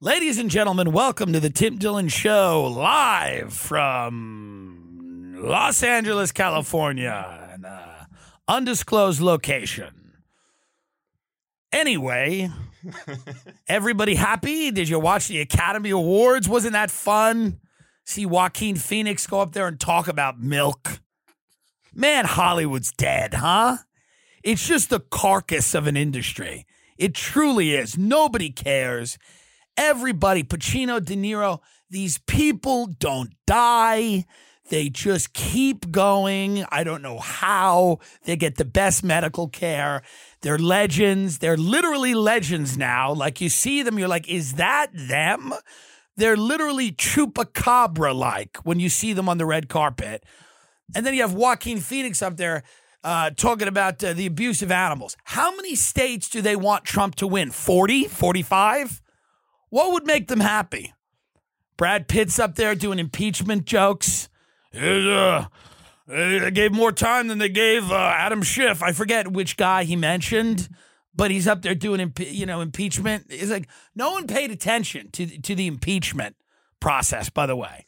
Ladies and gentlemen, welcome to the Tim Dillon Show live from Los Angeles, California, an uh, undisclosed location. Anyway, everybody happy? Did you watch the Academy Awards? Wasn't that fun? See Joaquin Phoenix go up there and talk about milk. Man, Hollywood's dead, huh? It's just the carcass of an industry. It truly is. Nobody cares. Everybody, Pacino, De Niro, these people don't die. They just keep going. I don't know how. They get the best medical care. They're legends. They're literally legends now. Like you see them, you're like, is that them? They're literally chupacabra like when you see them on the red carpet. And then you have Joaquin Phoenix up there uh, talking about uh, the abuse of animals. How many states do they want Trump to win? 40, 45? What would make them happy? Brad Pitt's up there doing impeachment jokes. Uh, they gave more time than they gave uh, Adam Schiff. I forget which guy he mentioned, but he's up there doing you know impeachment. It's like no one paid attention to to the impeachment process. By the way,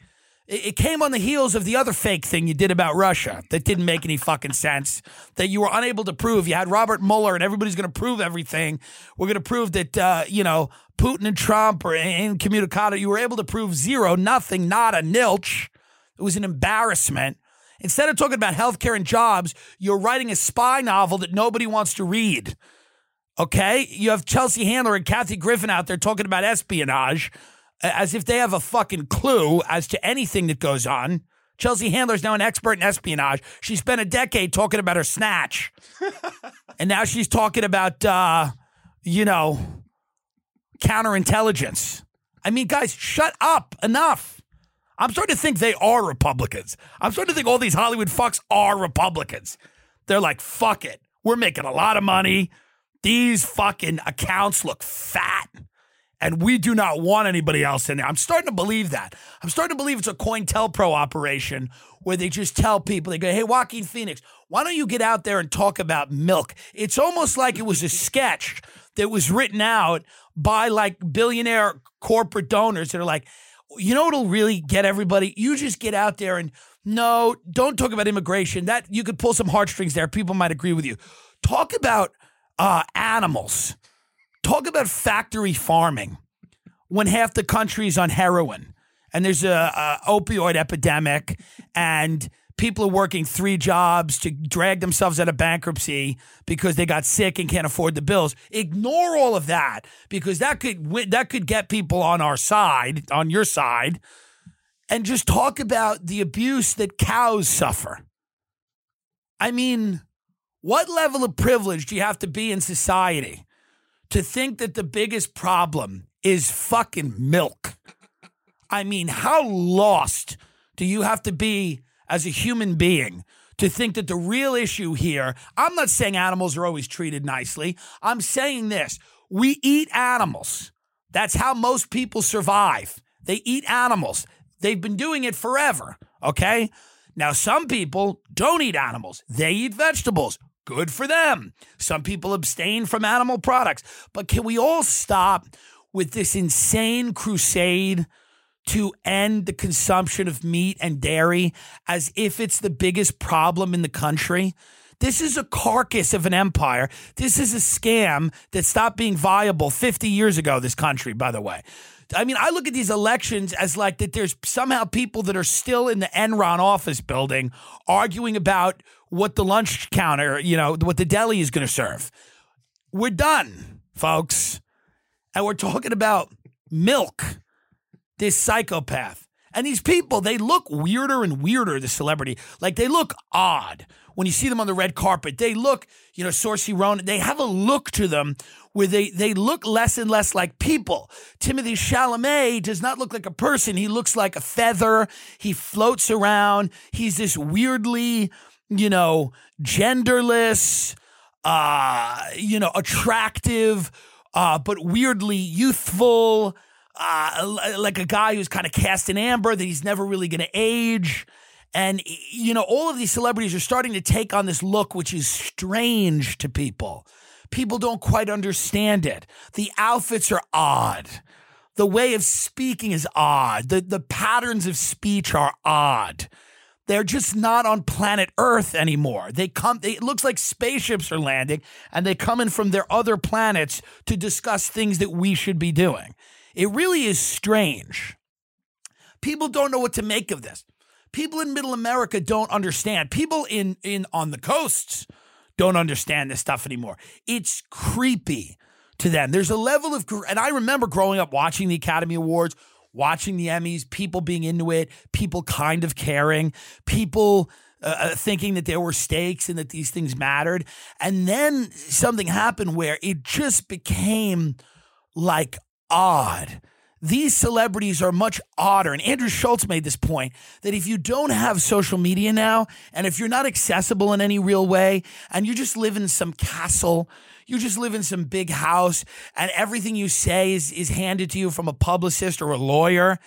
it, came on the heels of the other fake thing you did about Russia that didn't make any fucking sense. That you were unable to prove. You had Robert Mueller, and everybody's going to prove everything. We're going to prove that uh, you know Putin and Trump or incommunicado. You were able to prove zero, nothing, not a nilch. It was an embarrassment. Instead of talking about healthcare and jobs, you're writing a spy novel that nobody wants to read. Okay? You have Chelsea Handler and Kathy Griffin out there talking about espionage as if they have a fucking clue as to anything that goes on. Chelsea Handler's now an expert in espionage. She spent a decade talking about her snatch. and now she's talking about, uh, you know, counterintelligence. I mean, guys, shut up. Enough. I'm starting to think they are Republicans. I'm starting to think all these Hollywood fucks are Republicans. They're like, fuck it. We're making a lot of money. These fucking accounts look fat. And we do not want anybody else in there. I'm starting to believe that. I'm starting to believe it's a COINTELPRO operation where they just tell people, they go, hey, Joaquin Phoenix, why don't you get out there and talk about milk? It's almost like it was a sketch that was written out by like billionaire corporate donors that are like, you know what'll really get everybody? You just get out there and no, don't talk about immigration. That you could pull some heartstrings there. People might agree with you. Talk about uh, animals. Talk about factory farming when half the country is on heroin and there's a, a opioid epidemic and people are working three jobs to drag themselves out of bankruptcy because they got sick and can't afford the bills. Ignore all of that because that could that could get people on our side, on your side, and just talk about the abuse that cows suffer. I mean, what level of privilege do you have to be in society to think that the biggest problem is fucking milk? I mean, how lost do you have to be as a human being to think that the real issue here, I'm not saying animals are always treated nicely. I'm saying this we eat animals. That's how most people survive. They eat animals. They've been doing it forever. Okay. Now, some people don't eat animals, they eat vegetables. Good for them. Some people abstain from animal products. But can we all stop with this insane crusade to end the consumption of meat and dairy as if it's the biggest problem in the country. This is a carcass of an empire. This is a scam that stopped being viable 50 years ago, this country, by the way. I mean, I look at these elections as like that there's somehow people that are still in the Enron office building arguing about what the lunch counter, you know, what the deli is going to serve. We're done, folks. And we're talking about milk this psychopath. And these people, they look weirder and weirder, the celebrity. Like they look odd. When you see them on the red carpet, they look, you know, Saoirse Ronan, they have a look to them where they, they look less and less like people. Timothée Chalamet does not look like a person. He looks like a feather. He floats around. He's this weirdly, you know, genderless, uh, you know, attractive, uh, but weirdly youthful, uh, like a guy who's kind of cast in amber that he's never really going to age. And, you know, all of these celebrities are starting to take on this look, which is strange to people. People don't quite understand it. The outfits are odd. The way of speaking is odd. The, the patterns of speech are odd. They're just not on planet Earth anymore. They come, they, it looks like spaceships are landing and they come in from their other planets to discuss things that we should be doing. It really is strange. People don't know what to make of this. People in middle America don't understand. People in, in on the coasts don't understand this stuff anymore. It's creepy to them. There's a level of, and I remember growing up watching the Academy Awards watching the Emmys, people being into it, people kind of caring, people uh, uh, thinking that there were stakes and that these things mattered. And then something happened where it just became like odd. These celebrities are much odder. And Andrew Schulz made this point that if you don't have social media now, and if you're not accessible in any real way, and you just live in some castle you just live in some big house and everything you say is, is handed to you from a publicist or a lawyer.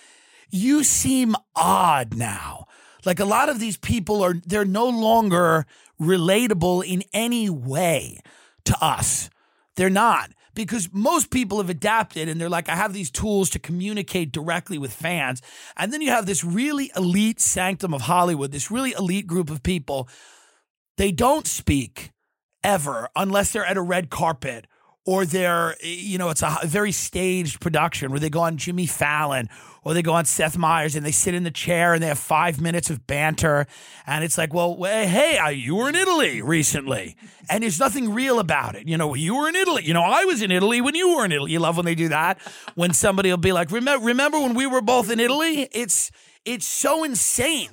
You seem odd now. Like a lot of these people are, they're no longer relatable in any way to us. They're not because most people have adapted and they're like, I have these tools to communicate directly with fans. And then you have this really elite sanctum of Hollywood, this really elite group of people. They don't speak ever unless they're at a red carpet or they're, you know, it's a very staged production where they go on Jimmy Fallon or they go on Seth Meyers and they sit in the chair and they have five minutes of banter. And it's like, well, hey, you were in Italy recently. And there's nothing real about it. You know, you were in Italy. You know, I was in Italy when you were in Italy. You love when they do that. When somebody will be like, remember, remember when we were both in Italy? It's, it's so insane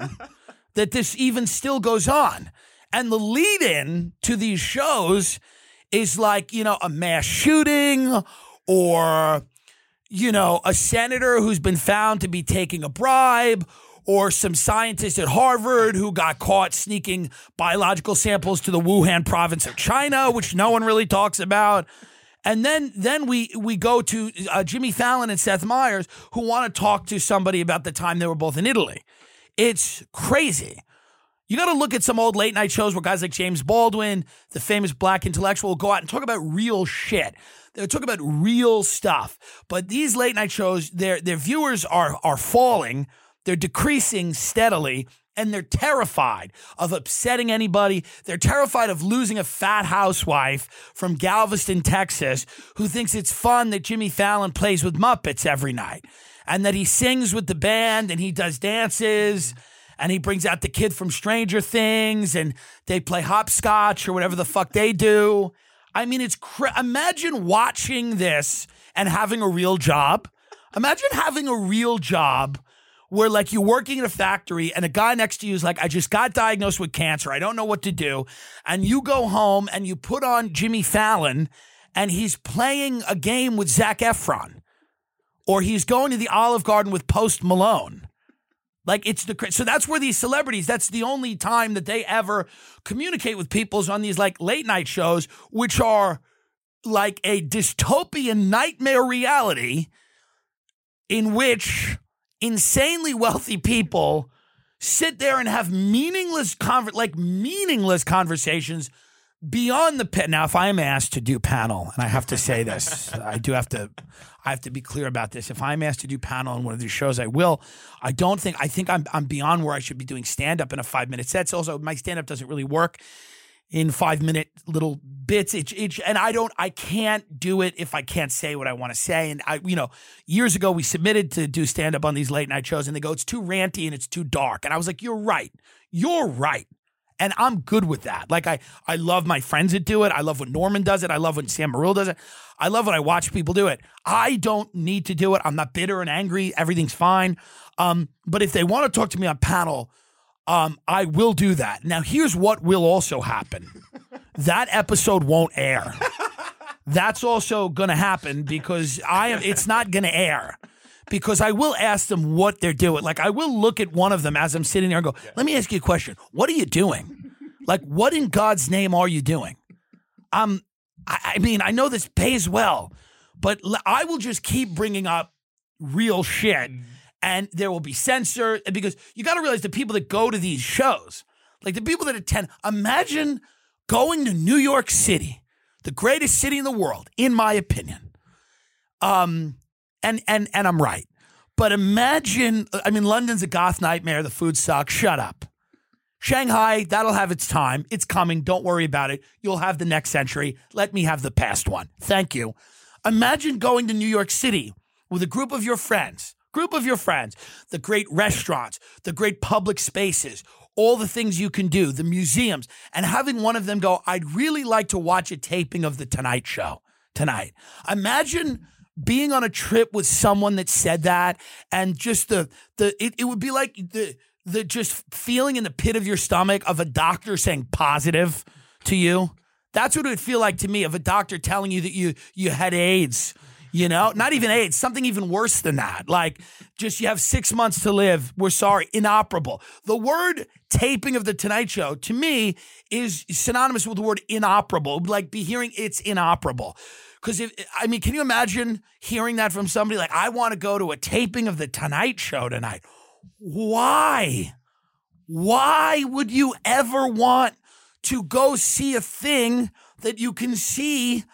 that this even still goes on. And the lead in to these shows is like, you know, a mass shooting or, you know, a senator who's been found to be taking a bribe or some scientist at Harvard who got caught sneaking biological samples to the Wuhan province of China, which no one really talks about. And then, then we we go to uh, Jimmy Fallon and Seth Meyers, who want to talk to somebody about the time they were both in Italy. It's crazy. You got to look at some old late night shows where guys like James Baldwin, the famous black intellectual, go out and talk about real shit. They talk about real stuff. But these late night shows, their their viewers are are falling. They're decreasing steadily and they're terrified of upsetting anybody. They're terrified of losing a fat housewife from Galveston, Texas, who thinks it's fun that Jimmy Fallon plays with Muppets every night and that he sings with the band and he does dances and he brings out the kid from Stranger Things and they play hopscotch or whatever the fuck they do. I mean, it's cra- imagine watching this and having a real job. Imagine having a real job where like you're working in a factory and a guy next to you is like, I just got diagnosed with cancer. I don't know what to do. And you go home and you put on Jimmy Fallon and he's playing a game with Zac Efron or he's going to the Olive Garden with Post Malone. Like it's the so that's where these celebrities. That's the only time that they ever communicate with people is on these like late night shows, which are like a dystopian nightmare reality in which insanely wealthy people sit there and have meaningless conver- like meaningless conversations beyond the pit. Now, if I am asked to do panel, and I have to say this, I do have to, I have to be clear about this. If I'm asked to do panel on one of these shows, I will. I don't think I think I'm I'm beyond where I should be doing stand up in a five minute set. So also, my stand up doesn't really work in five minute little bits. It, it, and I don't, I can't do it if I can't say what I want to say. And I, you know, years ago we submitted to do stand up on these late night shows, and they go, it's too ranty and it's too dark. And I was like, you're right, you're right. And I'm good with that. Like I, I love my friends that do it. I love when Normand does it. I love when Sam Morril does it. I love when I watch people do it. I don't need to do it. I'm not bitter and angry. Everything's fine. Um, but if they want to talk to me on panel, Um, I will do that. Now, here's what will also happen. that episode won't air. That's also going to happen because I am. It's not going to air because I will ask them what they're doing. Like I will look at one of them as I'm sitting there and go, "Let me ask you a question. What are you doing? Like what in God's name are you doing?" Um, I, I mean, I know this pays well, but l- I will just keep bringing up real shit, and there will be censor because you got to realize the people that go to these shows, like the people that attend. Imagine going to New York City, the greatest city in the world, in my opinion. Um, and and and I'm right. But imagine, I mean, London's a goth nightmare. The food sucks. Shut up. Shanghai, that'll have its time. It's coming. Don't worry about it. You'll have the next century. Let me have the past one. Thank you. Imagine going to New York City with a group of your friends, group of your friends, the great restaurants, the great public spaces, all the things you can do, the museums, and having one of them go, I'd really like to watch a taping of The Tonight Show tonight. Imagine being on a trip with someone that said that and just the the it, it would be like the the just feeling in the pit of your stomach of a doctor saying positive to you. That's what it would feel like to me of a doctor telling you that you you had AIDS. You know, not even AIDS, something even worse than that. Like, just you have six months to live. We're sorry, inoperable. The word taping of the Tonight Show to me is synonymous with the word inoperable. Like, be hearing it's inoperable. Because if I mean, can you imagine hearing that from somebody like, I want to go to a taping of the Tonight Show tonight? Why? Why would you ever want to go see a thing that you can see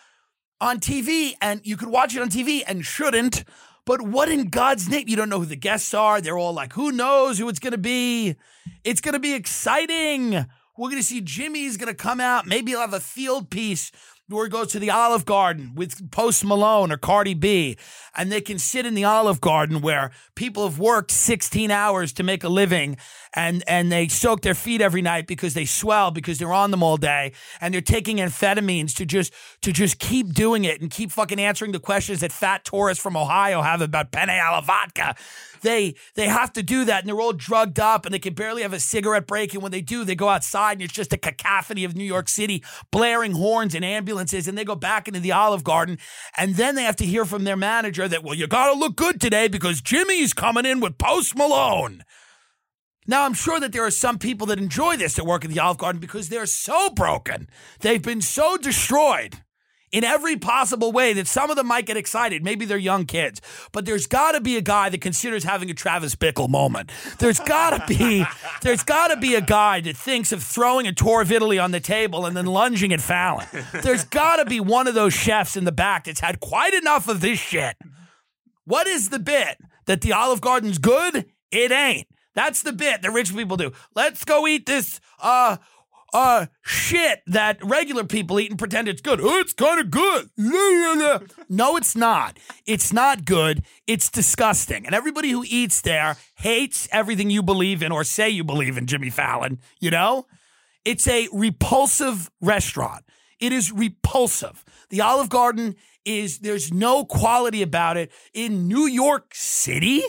on TV and you could watch it on TV and shouldn't? But what in God's name? You don't know who the guests are. They're all like, who knows who it's going to be? It's going to be exciting. We're going to see Jimmy's going to come out. Maybe he'll have a field piece he goes to the Olive Garden with Post Malone or Cardi B, and they can sit in the Olive Garden where people have worked 16 hours to make a living and, and they soak their feet every night because they swell because they're on them all day and they're taking amphetamines to just to just keep doing it and keep fucking answering the questions that fat tourists from Ohio have about penne alla vodka. They they have to do that and they're all drugged up and they can barely have a cigarette break. And when they do, they go outside and it's just a cacophony of New York City blaring horns and ambulances. And they go back into the Olive Garden. And then they have to hear from their manager that, well, you gotta look good today because Jimmy's coming in with Post Malone. Now, I'm sure that there are some people that enjoy this that work at the Olive Garden because they're so broken. They've been so destroyed in every possible way that some of them might get excited. Maybe they're young kids, but there's got to be a guy that considers having a Travis Bickle moment. There's got to be, there's got to be a guy that thinks of throwing a tour of Italy on the table and then lunging at Fallon. There's got to be one of those chefs in the back that's had quite enough of this shit. What is the bit that the Olive Garden's good? It ain't. That's the bit that rich people do. Let's go eat this uh uh shit that regular people eat and pretend it's good. Oh, it's kind of good. no, it's not. It's not good. It's disgusting. And everybody who eats there hates everything you believe in or say you believe in, Jimmy Fallon. You know? It's a repulsive restaurant. It is repulsive. The Olive Garden is, there's no quality about it. In New York City,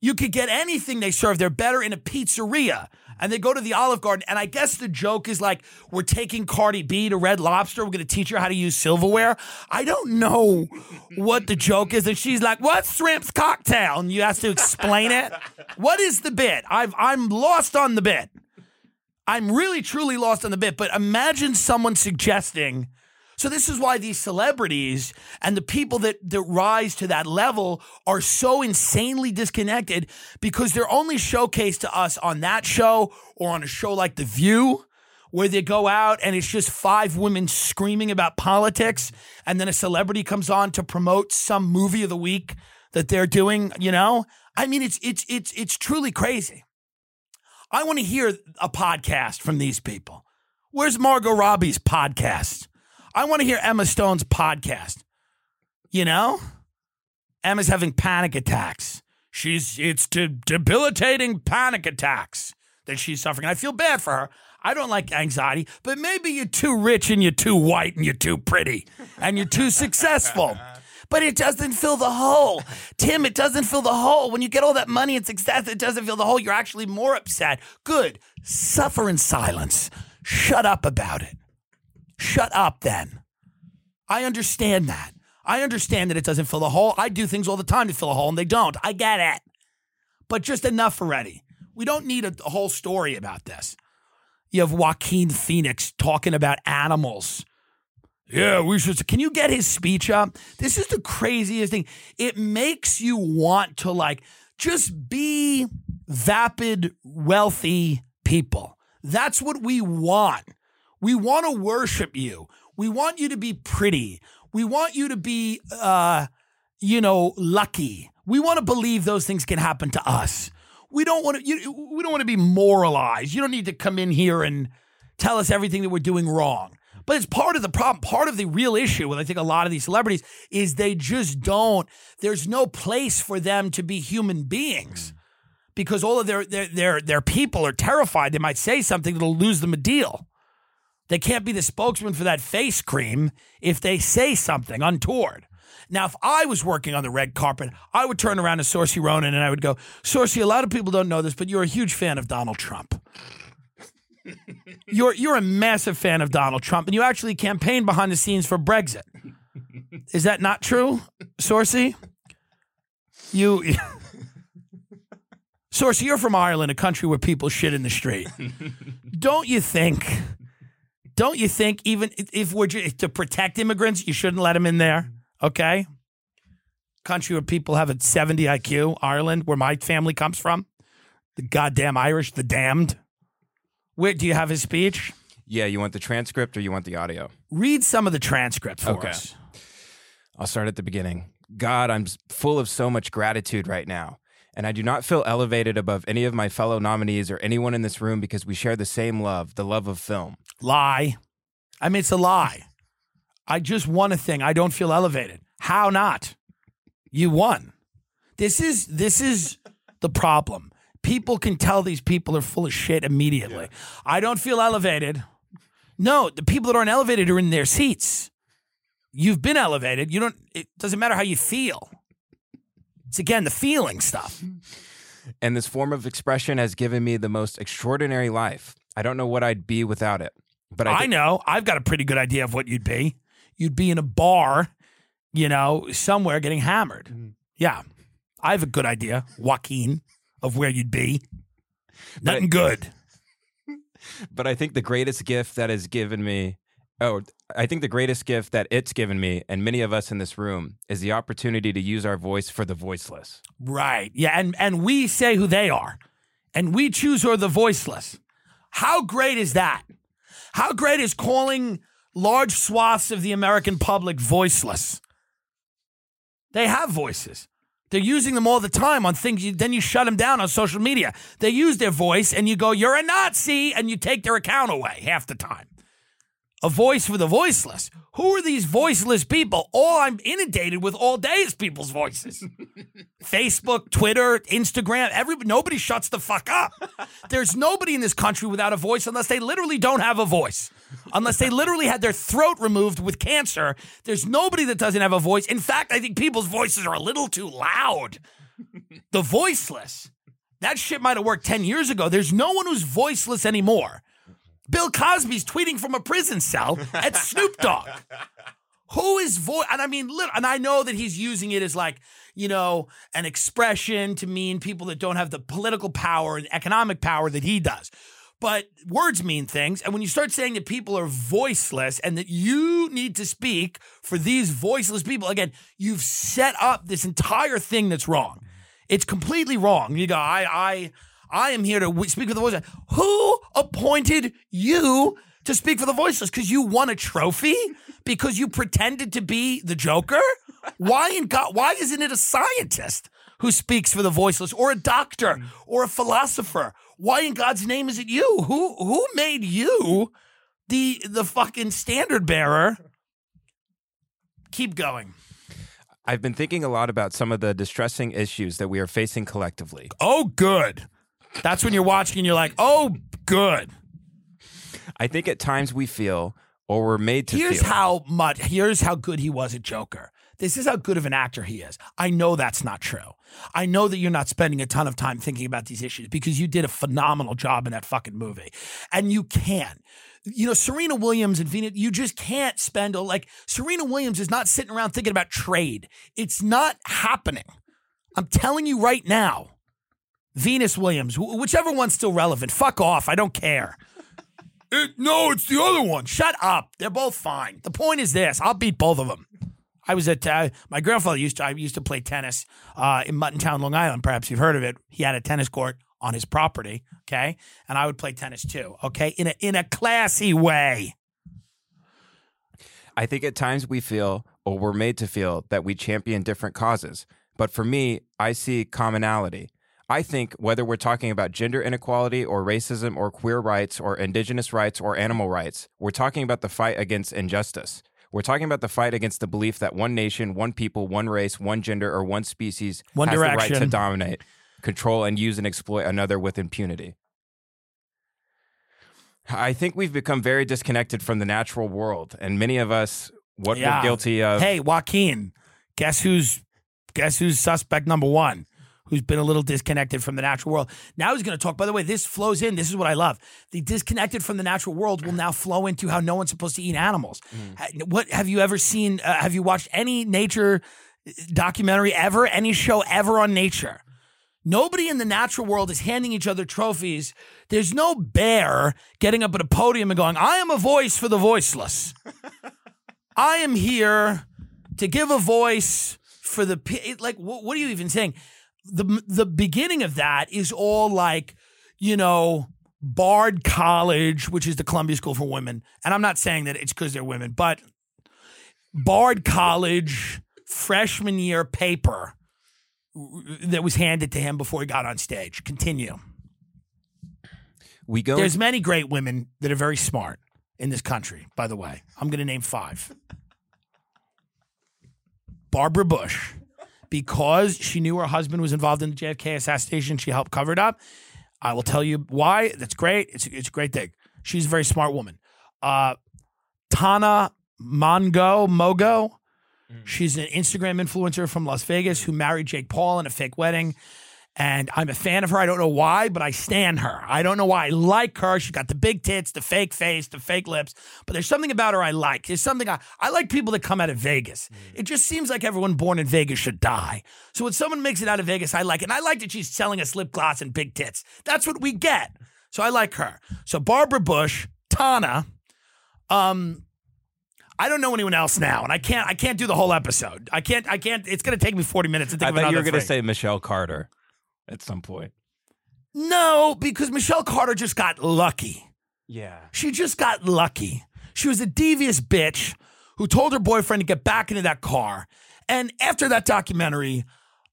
you could get anything they serve. They're better in a pizzeria. And they go to the Olive Garden. And I guess the joke is like, we're taking Cardi B to Red Lobster. We're going to teach her how to use silverware. I don't know what the joke is. And she's like, what's shrimp's cocktail? And you have to explain it. What is the bit? I've, I'm lost on the bit. I'm really, truly lost on the bit. But imagine someone suggesting so this is why these celebrities and the people that, that rise to that level are so insanely disconnected because they're only showcased to us on that show or on a show like The View where they go out and it's just five women screaming about politics and then a celebrity comes on to promote some movie of the week that they're doing, you know? I mean it's it's it's it's truly crazy. I want to hear a podcast from these people. Where's Margot Robbie's podcast? I want to hear Emma Stone's podcast. You know? Emma's having panic attacks. She's it's de- debilitating panic attacks that she's suffering. I feel bad for her. I don't like anxiety, but maybe you're too rich and you're too white and you're too pretty and you're too successful. but it doesn't fill the hole. Tim, it doesn't fill the hole. When you get all that money and success, it doesn't fill the hole. You're actually more upset. Good. Suffer in silence. Shut up about it. Shut up then. I understand that. I understand that it doesn't fill the hole. I do things all the time to fill a hole and they don't. I get it. But just enough already. We don't need a, a whole story about this. You have Joaquin Phoenix talking about animals. Yeah, we should. Can you get his speech up? This is the craziest thing. It makes you want to like just be vapid, wealthy people. That's what we want. We want to worship you. We want you to be pretty. We want you to be, uh, you know, lucky. We want to believe those things can happen to us. We don't want to. You, we don't want to be moralized. You don't need to come in here and tell us everything that we're doing wrong. But it's part of the problem. Part of the real issue with I think a lot of these celebrities is they just don't. There's no place for them to be human beings because all of their their their their people are terrified they might say something that'll lose them a deal. They can't be the spokesman for that face cream if they say something untoward. Now, if I was working on the red carpet, I would turn around to Saoirse Ronan and I would go, Saoirse, a lot of people don't know this, but you're a huge fan of Donald Trump. you're you're a massive fan of Donald Trump, and you actually campaigned behind the scenes for Brexit. Is that not true, Saoirse? You, Saoirse, you're from Ireland, a country where people shit in the street. don't you think? Don't you think even if we're to protect immigrants, you shouldn't let them in there? Okay. Country where people have a 70 IQ, Ireland, where my family comes from. The goddamn Irish, the damned. Where do you have his speech? Yeah, you want the transcript or you want the audio? Read some of the transcript for Okay. us. I'll start at the beginning. God, I'm full of so much gratitude right now. And I do not feel elevated above any of my fellow nominees or anyone in this room because we share the same love, the love of film. Lie. I mean, it's a lie. I just won a thing. I don't feel elevated. How not? You won. This is this is the problem. People can tell these people are full of shit immediately. I don't feel elevated. No, the people that aren't elevated are in their seats. You've been elevated. You don't. It doesn't matter how you feel. It's again the feeling stuff. And this form of expression has given me the most extraordinary life. I don't know what I'd be without it. But I, I know. I've got a pretty good idea of what you'd be. You'd be in a bar, you know, somewhere getting hammered. Mm. Yeah. I have a good idea, Joaquin, of where you'd be. Nothing good. but I think the greatest gift that has given me, oh, I think the greatest gift that it's given me, and many of us in this room, is the opportunity to use our voice for the voiceless. Right. Yeah. And and we say who they are. And we choose who are the voiceless. How great is that? How great is calling large swaths of the American public voiceless? They have voices. They're using them all the time on things. You, then you shut them down on social media. They use their voice and you go, you're a Nazi, and you take their account away half the time. A voice for the voiceless. Who are these voiceless people? All I'm inundated with all day is people's voices. Facebook, Twitter, Instagram, every nobody shuts the fuck up. There's nobody in this country without a voice unless they literally don't have a voice. Unless they literally had their throat removed with cancer, there's nobody that doesn't have a voice. In fact, I think people's voices are a little too loud. The voiceless. That shit might have worked 10 years ago. There's no one who's voiceless anymore. Bill Cosby's tweeting from a prison cell at Snoop Dogg. Who is voice? And I mean, lit- and I know that he's using it as like, you know, an expression to mean people that don't have the political power and economic power that he does. But words mean things. And when you start saying that people are voiceless and that you need to speak for these voiceless people, again, you've set up this entire thing that's wrong. It's completely wrong. You go, I, I, I am here to speak for the voiceless. Who appointed you to speak for the voiceless? Because you won a trophy? Because you pretended to be the Joker? Why in God? Why isn't it a scientist who speaks for the voiceless, or a doctor, or a philosopher? Why in God's name is it you? Who who made you the the fucking standard bearer? Keep going. I've been thinking a lot about some of the distressing issues that we are facing collectively. Oh, good. That's when you're watching and you're like, oh, good. I think at times we feel, or we're made to feel Here's feel. how much. Here's how good he was at Joker. this is how good of an actor he is. I know that's not true. I know that you're not spending a ton of time thinking about these issues because you did a phenomenal job in that fucking movie. And you can. You know, Serena Williams and Venus, you just can't spend a, like Serena Williams is not sitting around thinking about trade. It's not happening. I'm telling you right now. Venus Williams, wh- whichever one's still relevant, fuck off. I don't care. It, no, it's the other one. Shut up. They're both fine. The point is this: I'll beat both of them. I was at uh, my grandfather used to I used to play tennis uh, in Muttontown, Long Island. Perhaps you've heard of it. He had a tennis court on his property. Okay, and I would play tennis too. Okay, in a in a classy way. I think at times we feel, or we're made to feel, that we champion different causes. But for me, I see commonality. I think whether we're talking about gender inequality or racism or queer rights or indigenous rights or animal rights, we're talking about the fight against injustice. We're talking about the fight against the belief that one nation, one people, one race, one gender, or one species One has the right to dominate, control, and use and exploit another with impunity. I think we've become very disconnected from the natural world, and many of us, what Yeah. we're guilty of. Hey, Joaquin, guess who's guess who's suspect number one? Who's been a little disconnected from the natural world? Now he's going to talk. By the way, this flows in. This is what I love. The disconnected from the natural world will now flow into how no one's supposed to eat animals. Ha- What have you ever seen? Uh, have you watched any nature documentary ever? Any show ever on nature? Nobody in the natural world is handing each other trophies. There's no bear getting up at a podium and going, I am a voice for the voiceless. I am here to give a voice for the like. What are you even saying? The The beginning of that is all like, you know, Bard College, which is the Columbia School for Women, and I'm not saying that it's because they're women, but Bard College freshman year paper that was handed to him before he got on stage. Continue. we go. There's many great women that are very smart in this country, by the way. I'm going to name five. Barbara Bush, because she knew her husband was involved in the JFK assassination, she helped cover it up. I will tell you why. That's great. It's, it's a great thing. She's a very smart woman. Uh, Tana Mongo Mogo. She's an Instagram influencer from Las Vegas who married Jake Paul in a fake wedding. And I'm a fan of her. I don't know why, but I stand her. I don't know why. I like her. She's got the big tits, the fake face, the fake lips. But there's something about her I like. There's something I, I like people that come out of Vegas. It just seems like everyone born in Vegas should die. So when someone makes it out of Vegas, I like it. And I like that she's selling us lip gloss and big tits. That's what we get. So I like her. So Barbara Bush, Tana, um, I don't know anyone else now, and I can't. I can't do the whole episode. I can't. I can't. It's going to take me forty minutes to think I of thought you were going to say Michelle Carter at some point. no, because Michelle Carter just got lucky. Yeah. She just got lucky. She was a devious bitch who told her boyfriend to get back into that car. And after that documentary,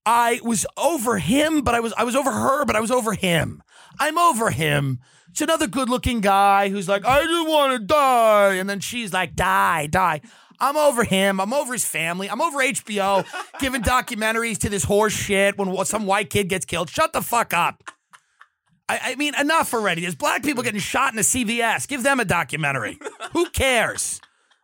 I was over him, but I was I was over her, but I was over him. I'm over him. It's another good-looking guy who's like, I just want to die, and then she's like, die, die. I'm over him. I'm over his family. I'm over HBO giving documentaries to this horse shit when some white kid gets killed. Shut the fuck up. I, I mean, enough already. There's black people getting shot in a CVS. Give them a documentary. Who cares?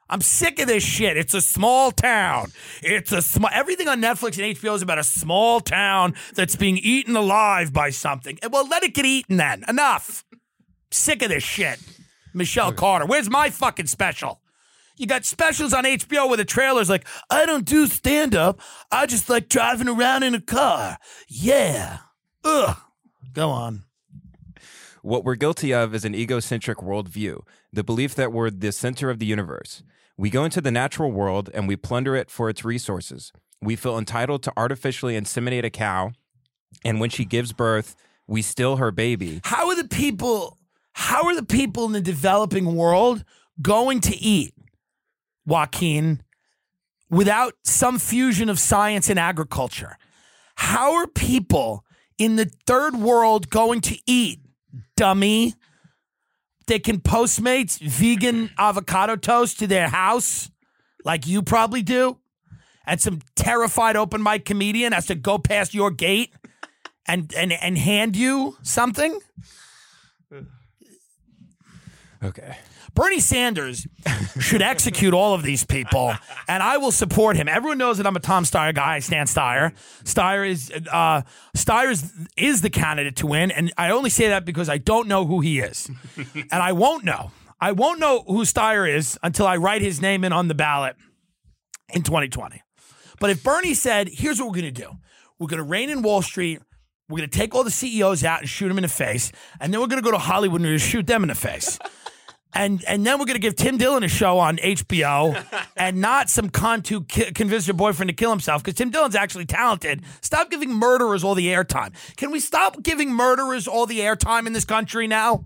I'm sick of this shit. It's a small town. It's a small. Everything on Netflix and HBO is about a small town that's being eaten alive by something. Eh, Well, let it get eaten then. Enough. Sick of this shit. Michelle Carter. Where's my fucking special? You got specials on HBO where the trailer's like, I don't do stand up. I just like driving around in a car. Yeah. Ugh. Go on. What we're guilty of is an egocentric worldview, the belief that we're the center of the universe. We go into the natural world and we plunder it for its resources. We feel entitled to artificially inseminate a cow, and when she gives birth, we steal her baby. How are the people? How are the people in the developing world going to eat, Joaquin, without some fusion of science and agriculture? How are people in the third world going to eat, dummy? They can Postmates vegan avocado toast to their house, like you probably do, and some terrified open mic comedian has to go past your gate and and and hand you something. Okay. Bernie Sanders should execute all of these people, and I will support him. Everyone knows that I'm a Tom Steyer guy. I stand Steyer. Steyer is uh, Steyer is, is the candidate to win, and I only say that because I don't know who he is, and I won't know. I won't know who Steyer is until I write his name in on the ballot in 2020. But if Bernie said, "Here's what we're going to do," we're going to reign in Wall Street. We're going to take all the CEOs out and shoot them in the face, and then we're going to go to Hollywood and shoot them in the face. And and then we're going to give Tim Dillon a show on HBO and not some cunt who ki- convinced your boyfriend to kill himself because Tim Dillon's actually talented. Stop giving murderers all the airtime. Can we stop giving murderers all the airtime in this country now?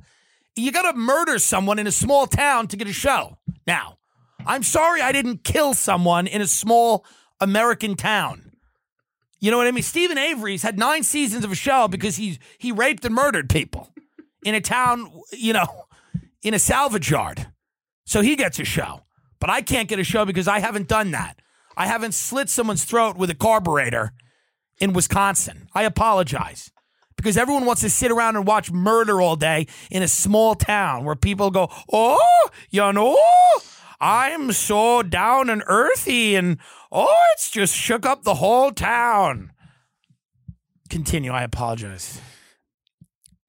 You got to murder someone in a small town to get a show. Now, I'm sorry I didn't kill someone in a small American town. You know what I mean? Steven Avery's had nine seasons of a show because he's he raped and murdered people in a town, you know, in a salvage yard. So he gets a show. But I can't get a show because I haven't done that. I haven't slit someone's throat with a carburetor in Wisconsin. I apologize. Because everyone wants to sit around and watch murder all day in a small town where people go, Oh, you know, I'm so down and earthy and oh, it's just shook up the whole town. Continue. I apologize.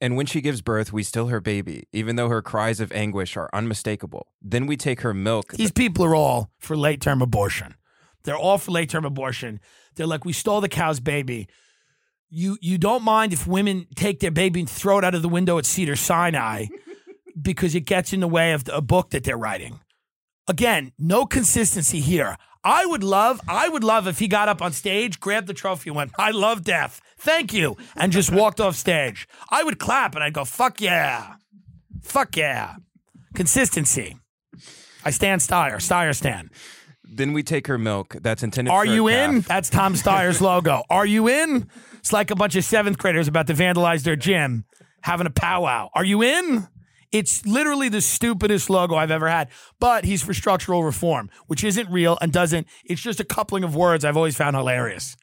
And when she gives birth, we still her baby, even though her cries of anguish are unmistakable. Then we take her milk. These people are all for late term abortion. They're all for late term abortion. They're like, we stole the cow's baby. You you don't mind if women take their baby and throw it out of the window at Cedar Sinai because it gets in the way of the, a book that they're writing. Again, no consistency here. I would love, I would love if he got up on stage, grabbed the trophy, and went, "I love death, thank you," and just walked off stage. I would clap and I'd go, "Fuck yeah, fuck yeah." Consistency. I stand Steyer. Steyer stand. Then we take her milk that's intended Are you in? That's Tom Steyer's logo. Are you in? It's like a bunch of seventh graders about to vandalize their gym having a powwow. Are you in? It's literally the stupidest logo I've ever had. But he's for structural reform, which isn't real and doesn't, it's just a coupling of words I've always found hilarious.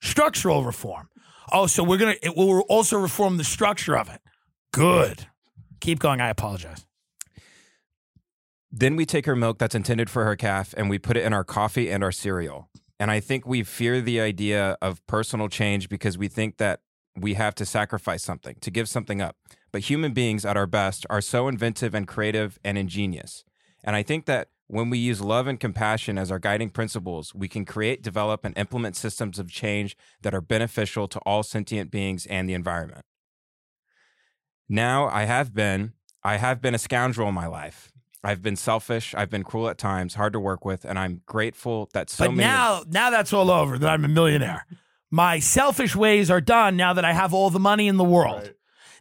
Structural reform. Oh, so we're going to, it will also reform the structure of it. Good. Keep going. I apologize. Then we take her milk that's intended for her calf and we put it in our coffee and our cereal. And I think we fear the idea of personal change because we think that we have to sacrifice something, to give something up. But human beings at our best are so inventive and creative and ingenious. And I think that when we use love and compassion as our guiding principles, we can create, develop, and implement systems of change that are beneficial to all sentient beings and the environment. Now, I have been, I have been a scoundrel in my life. I've been selfish. I've been cruel at times, hard to work with, and I'm grateful that so but many. now, now that's all over. That I'm a millionaire. My selfish ways are done now that I have all the money in the world.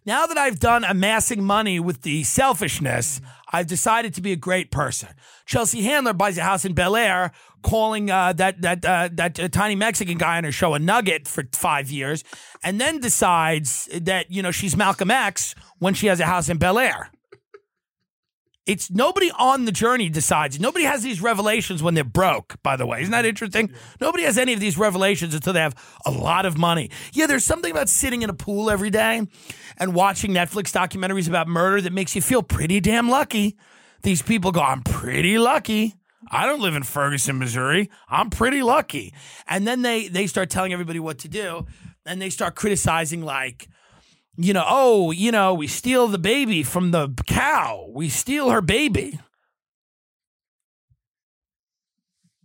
Now that I've done amassing money with the selfishness, I've decided to be a great person. Chelsea Handler buys a house in Bel Air, calling uh, that that uh, that uh, tiny Mexican guy on her show a nugget for five years, and then decides that you know she's Malcolm X when she has a house in Bel Air. It's nobody on the journey decides. Nobody has these revelations when they're broke, by the way. Isn't that interesting? Nobody has any of these revelations until they have a lot of money. Yeah, there's something about sitting in a pool every day and watching Netflix documentaries about murder that makes you feel pretty damn lucky. These people go, I'm pretty lucky. I don't live in Ferguson, Missouri. I'm pretty lucky. And then they they start telling everybody what to do and they start criticizing like you know, oh, you know, we steal the baby from the cow. We steal her baby.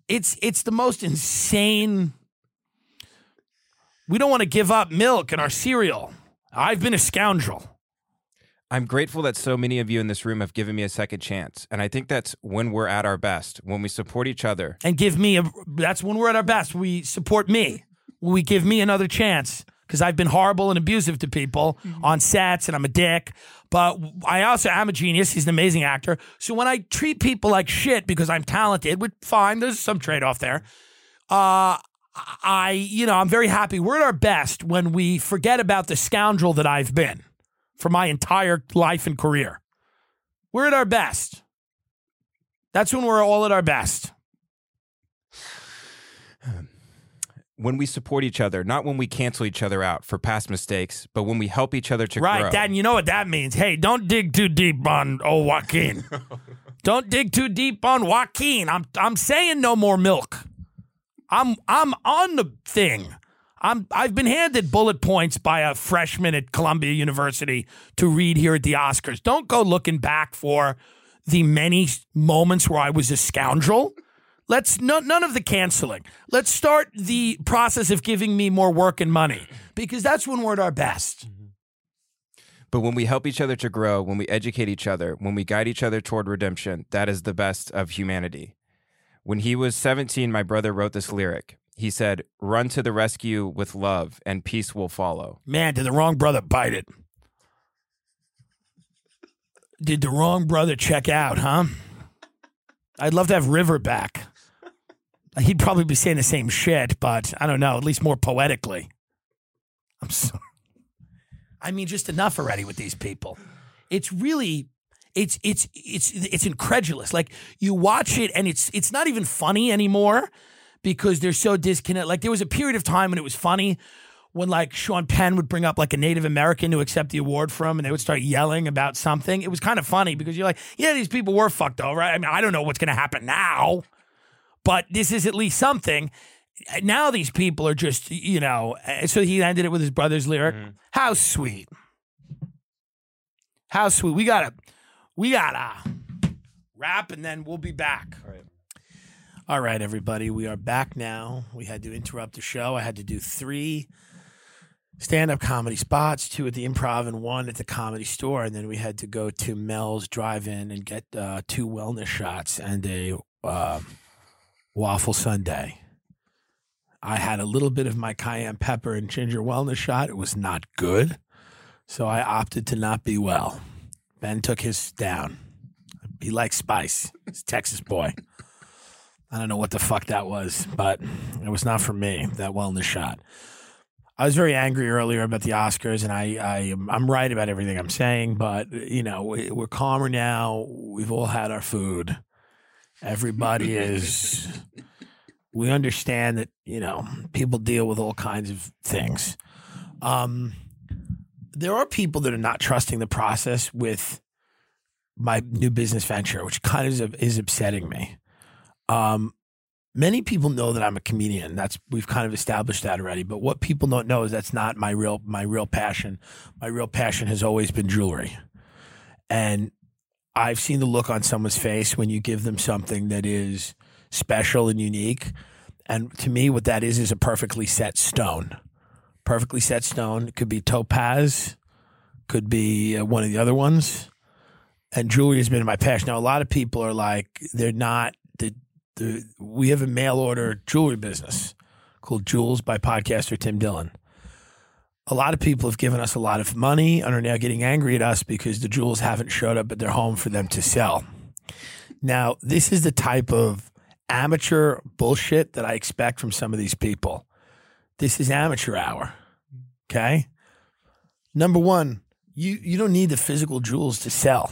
It's it's the most insane. We don't want to give up milk in our cereal. I've been a scoundrel. I'm grateful that so many of you in this room have given me a second chance. And I think that's when we're at our best, when we support each other. And give me a that's when we're at our best. We support me. We give me another chance because I've been horrible and abusive to people on sets and I'm a dick. But I also am a genius. He's an amazing actor. So when I treat people like shit because I'm talented, which fine, there's some trade off there. Uh, I, you know, I'm very happy. We're at our best when we forget about the scoundrel that I've been for my entire life and career. We're at our best. That's when we're all at our best. When we support each other, not when we cancel each other out for past mistakes, but when we help each other to Right, grow. Dad. And you know what that means. Hey, don't dig too deep on old Joaquin. Don't dig too deep on Joaquin. I'm I'm saying no more milk. I'm I'm on the thing. I'm I've been handed bullet points by a freshman at Columbia University to read here at the Oscars. Don't go looking back for the many moments where I was a scoundrel. Let's no, none of the canceling. Let's start the process of giving me more work and money because that's when we're at our best. Mm-hmm. But when we help each other to grow, when we educate each other, when we guide each other toward redemption, that is the best of humanity. When he was 17, my brother wrote this lyric. He said, Run to the rescue with love, and peace will follow. Man, did the wrong brother bite it? Did the wrong brother check out, huh? I'd love to have River back. He'd probably be saying the same shit, but I don't know, at least more poetically. I'm sorry. I mean, just enough already with these people. It's really, it's it's it's it's incredulous. Like you watch it, and it's it's not even funny anymore because they're so disconnected. Like there was a period of time when it was funny when like Sean Penn would bring up like a Native American to accept the award from, and they would start yelling about something. It was kind of funny because you're like, yeah, these people were fucked over. I mean, I don't know what's to happen now, but this is at least something. Now these people are just, you know. So he ended it with his brother's lyric. How sweet. How sweet. We gotta, we gotta wrap, and then we'll be back. All right. All right, everybody. We are back now. We had to interrupt the show. I had to do three stand up comedy spots, two at the improv and one at the comedy store. And then we had to go to Mel's drive in and get uh, two wellness shots and a uh, waffle sundae. I had a little bit of my cayenne pepper and ginger wellness shot. It was not good. So I opted to not be well. Ben took his down. He likes spice. He's a Texas boy. I don't know what the fuck that was, but it was not for me, that wellness shot. I was very angry earlier about the Oscars, and I, I I'm right about everything I'm saying, but you know we're calmer now. We've all had our food. Everybody is. We understand that you know people deal with all kinds of things. Um, there are people that are not trusting the process with my new business venture, which kind of is, is upsetting me. Um, many people know that I'm a comedian. That's we've kind of established that already. But what people don't know is that's not my real my real passion. My real passion has always been jewelry, and I've seen the look on someone's face when you give them something that is special and unique. And to me, what that is is a perfectly set stone. Perfectly set stone. It could be topaz, could be uh, one of the other ones. And jewelry has been my passion. Now, a lot of people are like, they're not the the, we have a mail order jewelry business called Jewels by podcaster Tim Dillon. A lot of people have given us a lot of money and are now getting angry at us because the jewels haven't showed up at their home for them to sell. Now, this is the type of amateur bullshit that I expect from some of these people. This is amateur hour. Okay? Number one, you, you don't need the physical jewels to sell.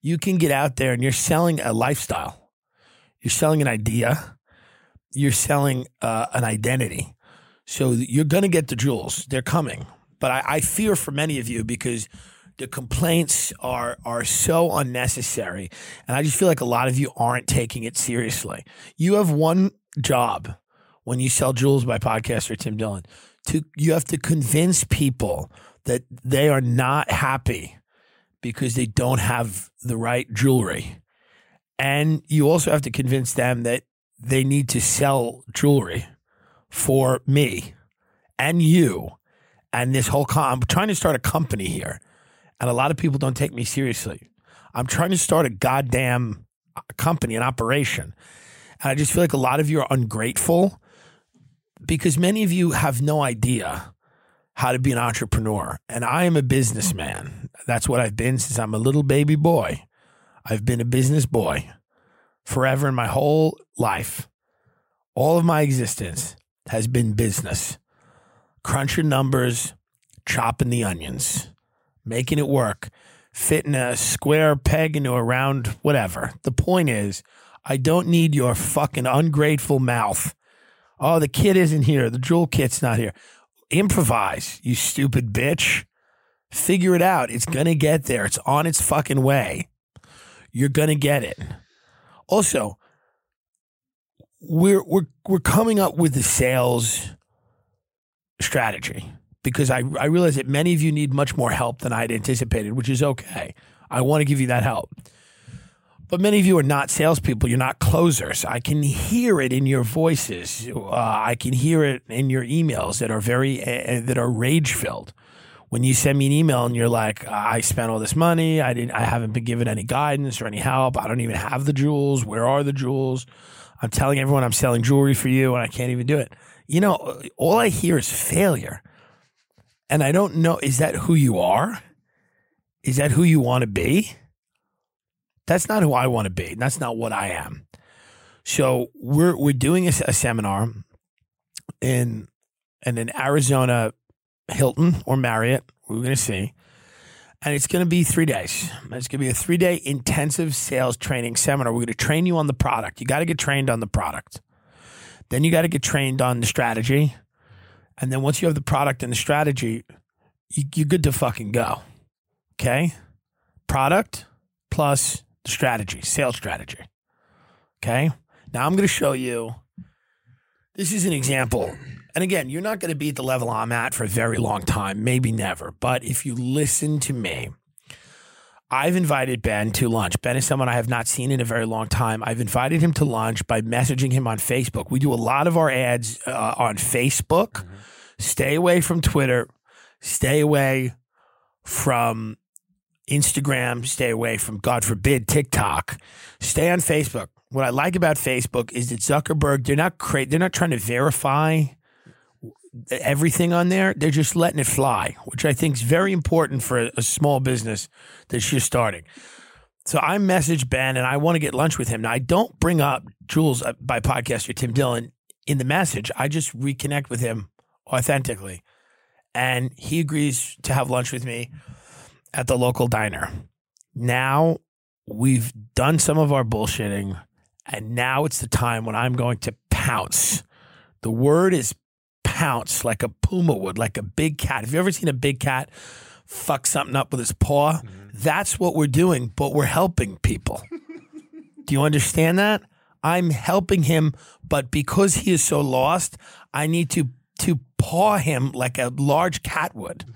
You can get out there and you're selling a lifestyle. You're selling an idea. You're selling uh, an identity. So you're going to get the jewels. They're coming. But I, I fear for many of you because the complaints are are so unnecessary, and I just feel like a lot of you aren't taking it seriously. You have one job when you sell jewels by podcaster Tim Dillon. To you have to convince people that they are not happy because they don't have the right jewelry. And you also have to convince them that they need to sell jewelry for me and you and this whole com- I'm trying to start a company here. And a lot of people don't take me seriously. I'm trying to start a goddamn uh, company, an operation. And I just feel like a lot of you are ungrateful because many of you have no idea how to be an entrepreneur. And I am a businessman. That's what I've been since I'm a little baby boy. I've been a business boy forever in my whole life. All of my existence has been business. Crunching numbers, chopping the onions, making it work, fitting a square peg into a round whatever. The point is, I don't need your fucking ungrateful mouth. Oh, the kid isn't here. The jewel kit's not here. Improvise, you stupid bitch. Figure it out. It's going to get there. It's on its fucking way. You're going to get it. Also, we're we're we're coming up with the sales strategy because I I realize that many of you need much more help than I'd anticipated, which is okay. I want to give you that help. But many of you are not salespeople. You're not closers. I can hear it in your voices. Uh, I can hear it in your emails that are very uh, that are rage filled. When you send me an email and you're like, "I spent all this money. I didn't. I haven't been given any guidance or any help. I don't even have the jewels. Where are the jewels? I'm telling everyone I'm selling jewelry for you, and I can't even do it. You know, all I hear is failure, and I don't know. Is that who you are? Is that who you want to be? That's not who I want to be. That's not what I am. So we're we're doing a, a seminar in and in Arizona Hilton or Marriott. We're going to see, and it's going to be three days. It's going to be a three day intensive sales training seminar. We're going to train you on the product. You got to get trained on the product. Then you got to get trained on the strategy, and then once you have the product and the strategy, you, you're good to fucking go. Okay, product plus strategy, sales strategy. Okay. Now I'm going to show you. This is an example. And again, you're not going to be at the level I'm at for a very long time, maybe never. But if you listen to me, I've invited Ben to lunch. Ben is someone I have not seen in a very long time. I've invited him to lunch by messaging him on Facebook. We do a lot of our ads uh, on Facebook. Mm-hmm. Stay away from Twitter. Stay away from Instagram, stay away from, God forbid, TikTok. Stay on Facebook. What I like about Facebook is that Zuckerberg, they're not cra- they're not trying to verify everything on there. They're just letting it fly, which I think is very important for a, a small business that you're starting. So I message Ben and I want to get lunch with him. Now I don't bring up Jewels uh, by podcaster Tim Dillon in the message. I just reconnect with him authentically. And he agrees to have lunch with me at the local diner. Now we've done some of our bullshitting, and now it's the time when I'm going to pounce. The word is pounce, like a puma would, like a big cat. Have you ever seen a big cat fuck something up with his paw? Mm-hmm. That's what we're doing, but we're helping people. Do you understand that? I'm helping him, but because he is so lost, I need to to paw him like a large cat would mm-hmm.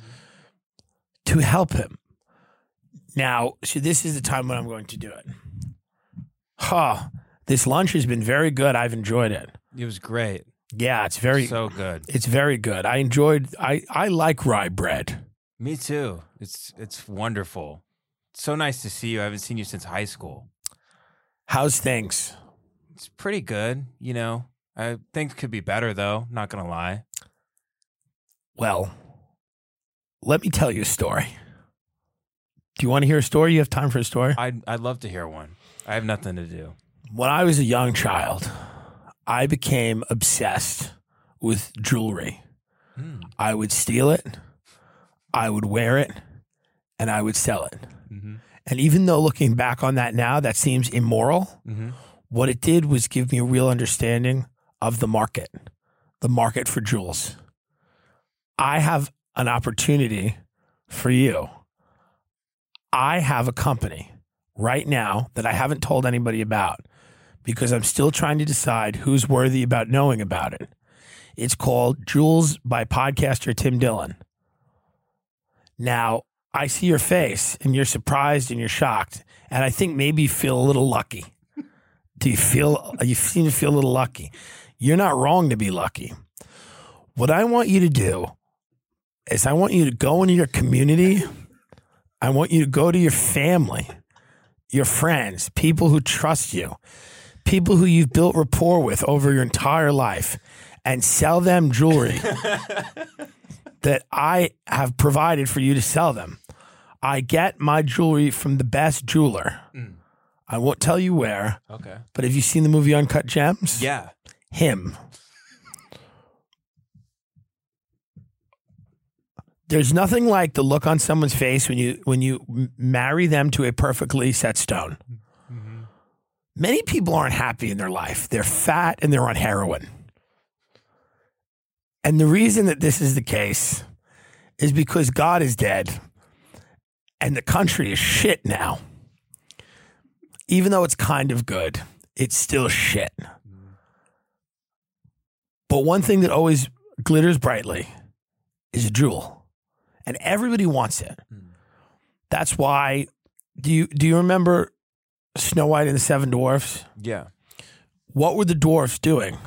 to help him. Now, so this is the time when I'm going to do it. Huh. This lunch has been very good. I've enjoyed it. It was great. Yeah, it's very so good. It's very good. I enjoyed I I like rye bread. Me too. It's it's wonderful. so nice to see you. I haven't seen you since high school. How's things? It's pretty good, you know. I think could be better though, not going to lie. Well, let me tell you a story. Do you want to hear a story? You have time for a story? I'd, I'd love to hear one. I have nothing to do. When I was a young child, I became obsessed with jewelry. Mm. I would steal it, I would wear it, and I would sell it. Mm-hmm. And even though looking back on that now, that seems immoral, mm-hmm. what it did was give me a real understanding of the market, the market for jewels. I have an opportunity for you I have a company right now that I haven't told anybody about because I'm still trying to decide who's worthy about knowing about it. It's called Jewels by podcaster Tim Dillon. Now, I see your face and you're surprised and you're shocked. And I think maybe you feel a little lucky. Do you feel, you seem to feel a little lucky? You're not wrong to be lucky. What I want you to do is I want you to go into your community I want you to go to your family, your friends, people who trust you, people who you've built rapport with over your entire life, and sell them jewelry that I have provided for you to sell them. I get my jewelry from the best jeweler. Mm. I won't tell you where. Okay. But have you seen the movie Uncut Gems? Yeah. Him. There's nothing like the look on someone's face when you when you marry them to a perfectly set stone. Many people aren't happy in their life. They're fat and they're on heroin. And the reason that this is the case is because God is dead and the country is shit now. Even though it's kind of good. it's still shit. But one thing that always glitters brightly is a jewel, and everybody wants it. Hmm. That's why. Do you do you remember Snow White and the Seven Dwarfs? Yeah. What were the dwarfs doing?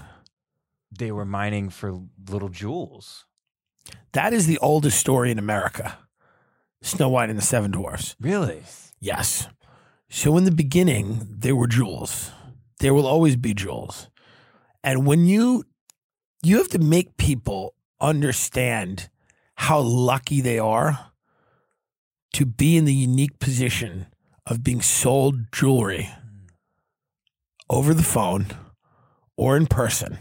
They were mining for little jewels. That is the oldest story in America. Snow White and the Seven Dwarfs. Really? Yes. So in the beginning, there were jewels. There will always be jewels. And when you you have to make people understand how lucky they are to be in the unique position of being sold jewelry over the phone or in person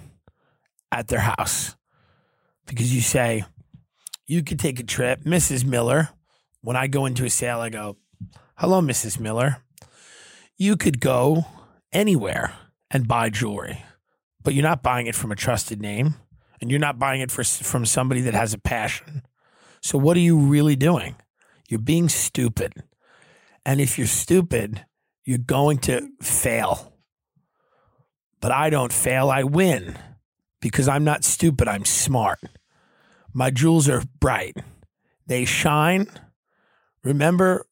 at their house. Because you say, you could take a trip, Mrs. Miller. When I go into a sale, I go, Hello, Mrs. Miller. You could go anywhere and buy jewelry, but you're not buying it from a trusted name and you're not buying it for, from somebody that has a passion. So, what are you really doing? You're being stupid. And if you're stupid, you're going to fail. But I don't fail, I win because I'm not stupid, I'm smart. My jewels are bright, they shine. Remember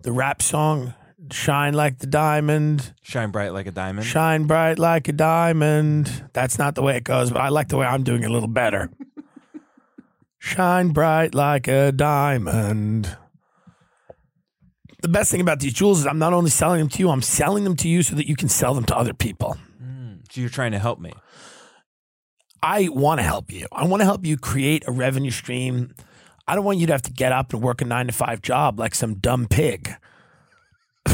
the rap song, Shine Like the Diamond? Shine bright like a diamond. Shine bright like a diamond. That's not the way it goes, but I like the way I'm doing it a little better. Shine bright like a diamond. The best thing about these jewels is I'm not only selling them to you, I'm selling them to you so that you can sell them to other people. Mm, so you're trying to help me. I want to help you. I want to help you create a revenue stream. I don't want you to have to get up and work a nine to five job like some dumb pig.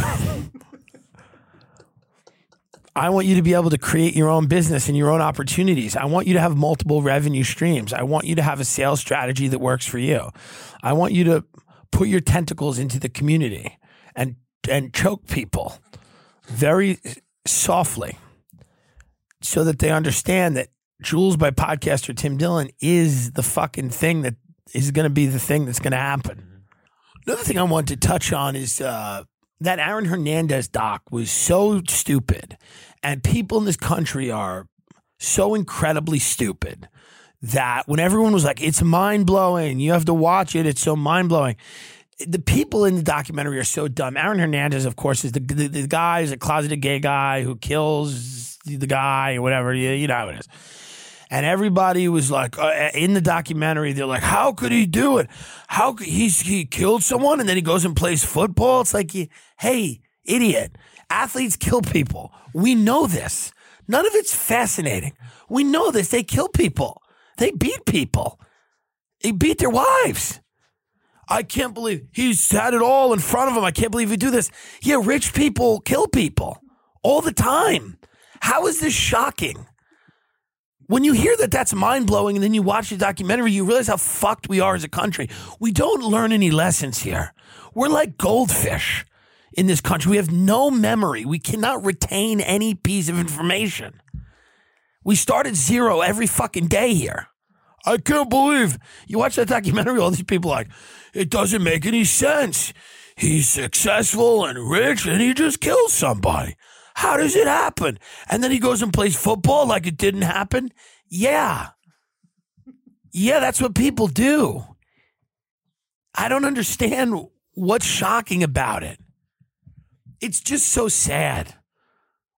I want you to be able to create your own business and your own opportunities. I want you to have multiple revenue streams. I want you to have a sales strategy that works for you. I want you to put your tentacles into the community and and choke people very softly so that they understand that Jewels by podcaster Tim Dillon is the fucking thing that is going to be the thing that's going to happen. Another thing I want to touch on is uh, that Aaron Hernandez doc was so stupid, and people in this country are so incredibly stupid that when everyone was like, "It's mind blowing," you have to watch it. It's so mind blowing. The people in the documentary are so dumb. Aaron Hernandez, of course, is the the, the guy is a closeted gay guy who kills the guy or whatever. You, you know how it is. And everybody was like, uh, in the documentary, they're like, "How could he do it? How could he's he killed someone and then he goes and plays football?" It's like, hey, idiot! Athletes kill people. We know this. None of it's fascinating. We know this. They kill people. They beat people. They beat their wives. I can't believe he's had it all in front of him. I can't believe he do this. Yeah, rich people kill people all the time. How is this shocking? When you hear that that's mind blowing and then you watch the documentary, you realize how fucked we are as a country. We don't learn any lessons here. We're like goldfish in this country. We have no memory. We cannot retain any piece of information. We start at zero every fucking day here. I can't believe you watch that documentary. All these people are like, it doesn't make any sense. He's successful and rich, and he just kills somebody. How does it happen? And then he goes and plays football like it didn't happen. Yeah, yeah, that's what people do. I don't understand what's shocking about it. It's just so sad.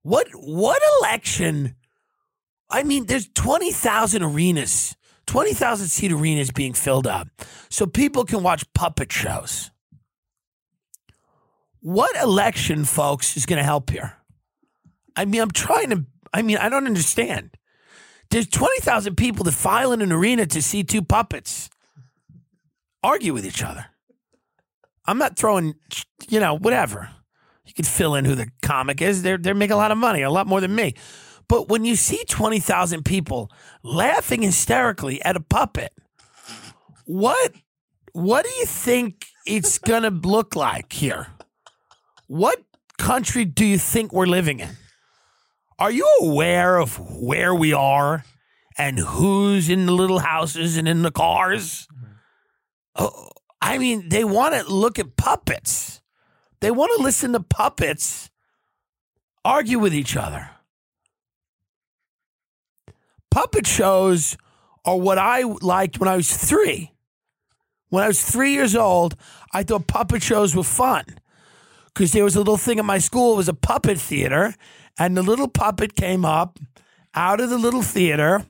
What what election? I mean, there's 20,000 arenas, 20,000 seat arenas being filled up so people can watch puppet shows. What election, folks, is going to help here? I mean, I'm trying to, I mean, I don't understand. There's 20,000 people that file in an arena to see two puppets argue with each other. I'm not throwing, you know, whatever. You can fill in who the comic is. They're, they're making a lot of money, a lot more than me. But when you see 20,000 people laughing hysterically at a puppet, what what do you think it's going to look like here? What country do you think we're living in? Are you aware of where we are and who's in the little houses and in the cars? Oh, I mean, they want to look at puppets. They want to listen to puppets argue with each other. Puppet shows are what I liked when I was three. When I was three years old, I thought puppet shows were fun because there was a little thing at my school. It was a puppet theater, and the little puppet came up out of the little theater,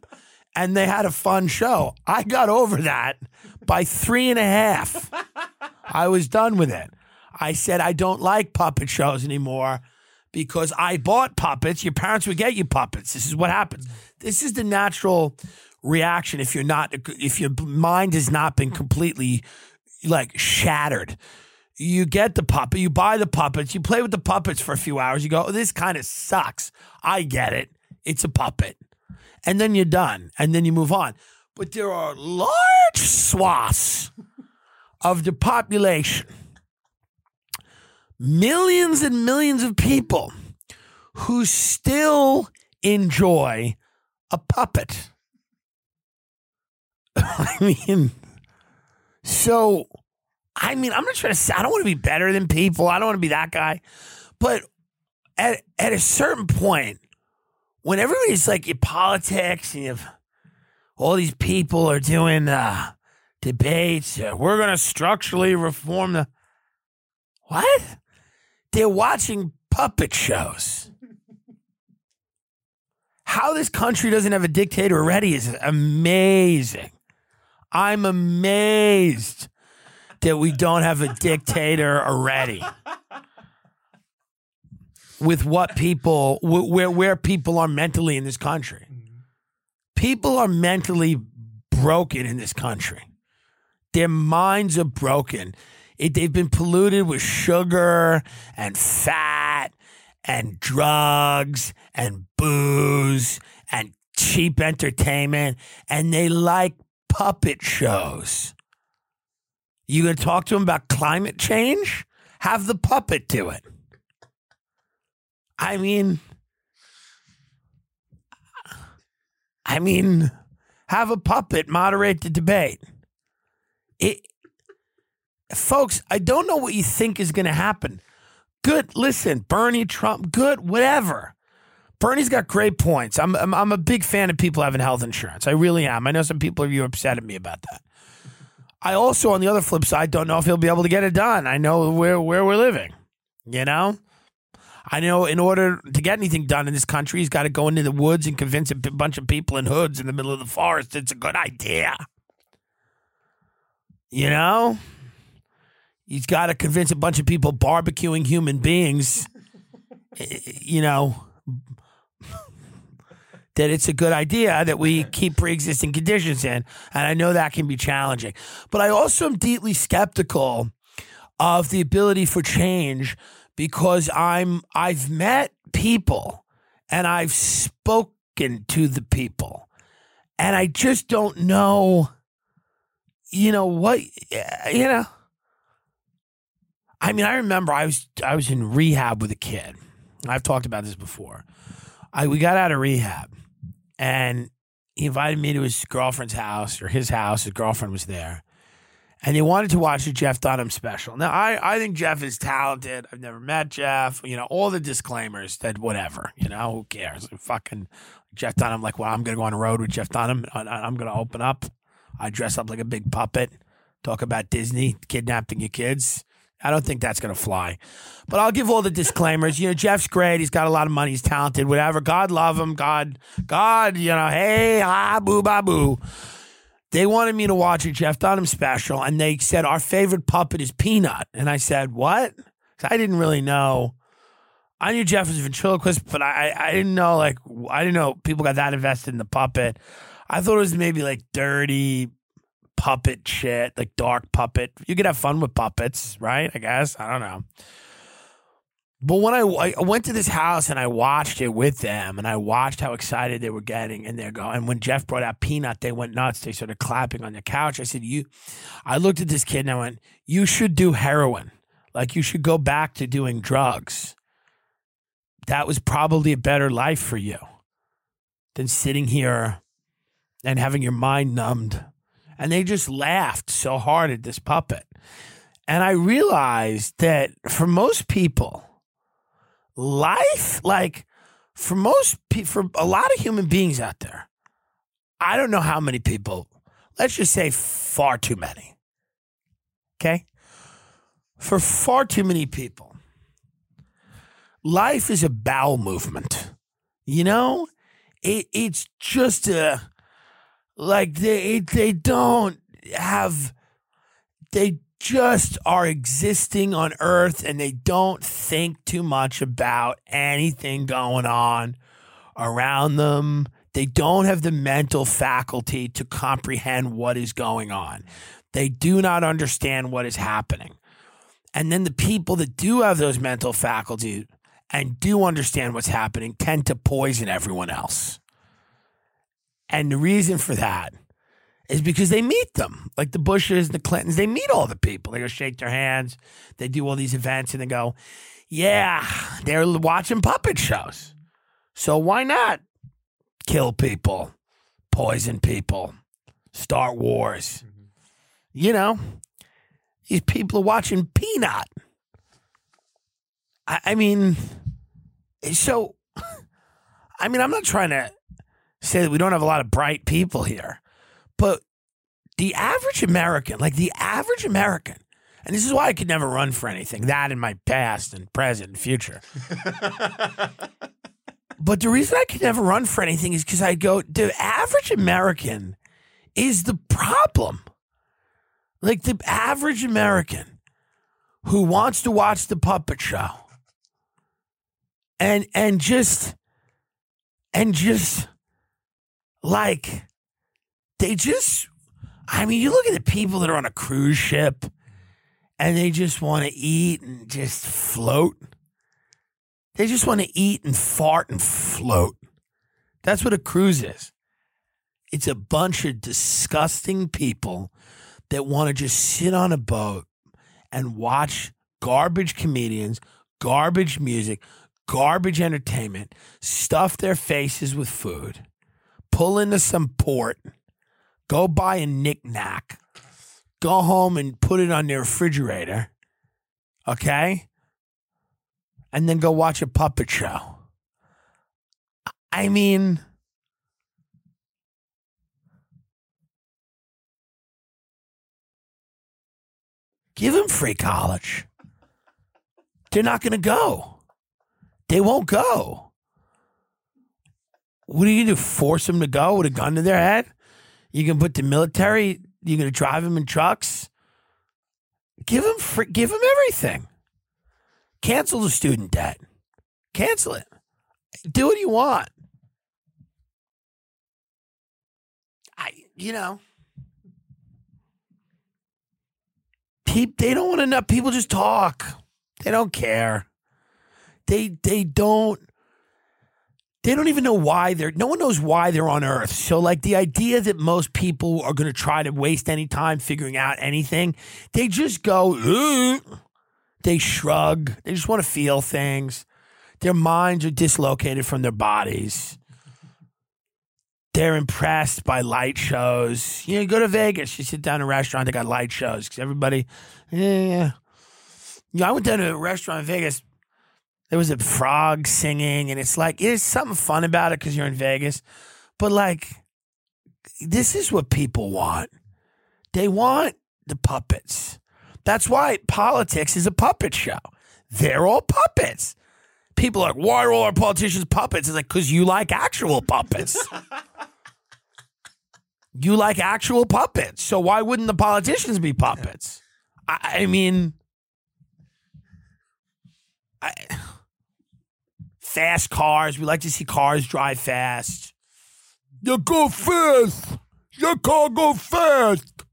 and they had a fun show. I got over that by three and a half. I was done with it. I said I don't like puppet shows anymore because I bought puppets. Your parents would get you puppets. This is what happens. This is the natural reaction if you're not if your mind has not been completely like shattered. You get the puppet, you buy the puppets, you play with the puppets for a few hours. You go, oh, this kind of sucks. I get it. It's a puppet. And then you're done. And then you move on. But there are large swaths of the population, millions and millions of people who still enjoy a puppet. I mean, so, I mean, I'm not trying to say, I don't want to be better than people. I don't want to be that guy. But at, at a certain point, when everybody's like in politics and you have all these people are doing uh, debates, uh, we're going to structurally reform the. What? They're watching puppet shows. How this country doesn't have a dictator already is amazing. I'm amazed that we don't have a dictator already. With what people, where where people are mentally in this country, mm-hmm. people are mentally broken in this country. Their minds are broken. It, they've been polluted with sugar and fat and drugs and booze and cheap entertainment, and they like puppet shows. You gonna talk to them about climate change? Have the puppet do it. I mean, I mean, have a puppet moderate the debate. It, folks, I don't know what you think is going to happen. Good, listen, Bernie, Trump, good, whatever. Bernie's got great points. I'm, I'm, I'm a big fan of people having health insurance. I really am. I know some people are upset at me about that. I also, on the other flip side, don't know if he'll be able to get it done. I know where where we're living. You know, I know in order to get anything done in this country, he's got to go into the woods and convince a bunch of people in hoods in the middle of the forest it's a good idea. You know, he's got to convince a bunch of people barbecuing human beings. You know, that it's a good idea that we keep pre-existing conditions in. And i know that can be challenging. But i also am deeply skeptical of the ability for change because i'm i've met people and i've spoken to the people. And i just don't know you know what you know i mean i remember i was i was in rehab with a kid i've talked about this before I we got out of rehab, and he invited me to his girlfriend's house or his house. His girlfriend was there, and he wanted to watch the Jeff Dunham special. Now, I I think Jeff is talented. I've never met Jeff. You know, all the disclaimers that whatever. You know, who cares? Fucking Jeff Dunham. Like, well, I'm gonna go on the road with Jeff Dunham. I- I'm gonna open up. I dress up like a big puppet. Talk about Disney kidnapping your kids. I don't think that's going to fly. But I'll give all the disclaimers. You know, Jeff's great. He's got a lot of money. He's talented, whatever. God love him. God, God, you know, hey, ah, boo, ba, boo. They wanted me to watch a Jeff Dunham special, and they said, Our favorite puppet is Peanut. And I said, What? I didn't really know. I knew Jeff was a ventriloquist, but I, I, I didn't know, like, I didn't know people got that invested in the puppet. I thought it was maybe like dirty puppet shit, like dark puppet. You could have fun with puppets, right? I guess. I don't know. But when I, I went to this house and I watched it with them and I watched how excited they were getting and they're going, and when Jeff brought out Peanut, they went nuts. They started clapping on the couch. I said, You, I looked at this kid and I went, You should do heroin. Like you should go back to doing drugs. That was probably a better life for you than sitting here and having your mind numbed and they just laughed so hard at this puppet. And I realized that for most people, life, like for most people, for a lot of human beings out there, I don't know how many people, let's just say far too many. Okay? For far too many people, life is a bowel movement. You know? It, it's just a, like they, they don't have, they just are existing on earth and they don't think too much about anything going on around them. They don't have the mental faculty to comprehend what is going on. They do not understand what is happening. And then the people that do have those mental faculties and do understand what's happening tend to poison everyone else. And the reason for that is because they meet them, like the Bushes and the Clintons. They meet all the people. They go shake their hands. They do all these events, and they go, "Yeah, they're watching puppet shows. So why not kill people, poison people, start wars? You know, these people are watching Peanut. I, I mean, so, I mean, I'm not trying to say that we don't have a lot of bright people here. But the average American, like the average American, and this is why I could never run for anything, that in my past and present and future. but the reason I could never run for anything is because I go, the average American is the problem. Like the average American who wants to watch the puppet show and and just and just like they just, I mean, you look at the people that are on a cruise ship and they just want to eat and just float. They just want to eat and fart and float. That's what a cruise is. It's a bunch of disgusting people that want to just sit on a boat and watch garbage comedians, garbage music, garbage entertainment, stuff their faces with food, pull into some port Go buy a knickknack. Go home and put it on their refrigerator. Okay? And then go watch a puppet show. I mean, give them free college. They're not going to go. They won't go. What are you going to do? Force them to go with a gun to their head? You can put the military. You're going to drive them in trucks. Give them give them everything. Cancel the student debt. Cancel it. Do what you want. I, you know, people they don't want enough. People just talk. They don't care. They they don't they don't even know why they're no one knows why they're on earth. So like the idea that most people are going to try to waste any time figuring out anything they just go Ugh. they shrug. They just want to feel things. Their minds are dislocated from their bodies. They're impressed by light shows. You know you go to vegas you sit down in a restaurant they got light shows because everybody yeah. You know, i went down to a restaurant in vegas there was a frog singing, and it's like there's something fun about it because you're in Vegas. But like, this is what people want. They want the puppets. That's why politics is a puppet show. They're all puppets. People are like, why are all our politicians puppets? It's like, because you like actual puppets. you like actual puppets. So why wouldn't the politicians be puppets? I, I mean, I fast cars. We like to see cars drive fast. You go fast. Your car go fast.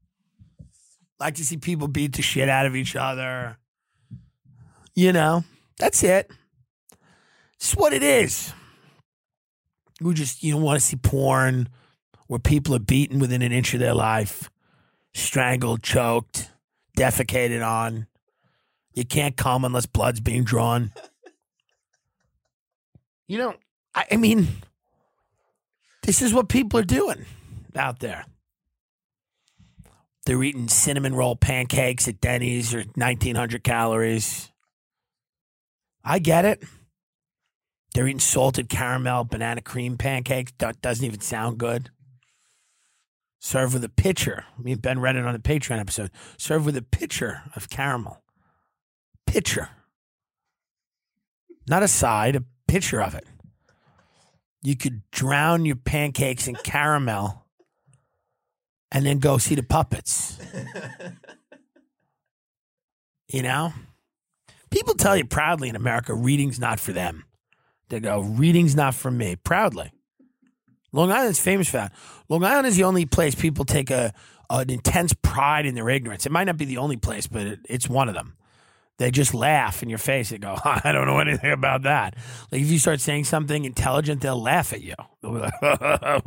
Like to see people beat the shit out of each other. You know, that's it. It's what it is. We just you don't want to see porn where people are beaten within an inch of their life, strangled, choked, defecated on. You can't come unless blood's being drawn. You know, I, I mean, this is what people are doing out there. They're eating cinnamon roll pancakes at Denny's or 1900 calories. I get it. They're eating salted caramel banana cream pancakes. That doesn't even sound good. Serve with a pitcher. Me and Ben read it on the Patreon episode. Serve with a pitcher of caramel. Pitcher. Not a side, a pitcher of it. You could drown your pancakes in caramel and then go see the puppets. you know? People tell you proudly in America, reading's not for them. They go, reading's not for me. Proudly. Long Island's famous for that. Long Island is the only place people take a an intense pride in their ignorance. It might not be the only place, but it, it's one of them. They just laugh in your face and go, I don't know anything about that. Like if you start saying something intelligent, they'll laugh at you. They'll be like, I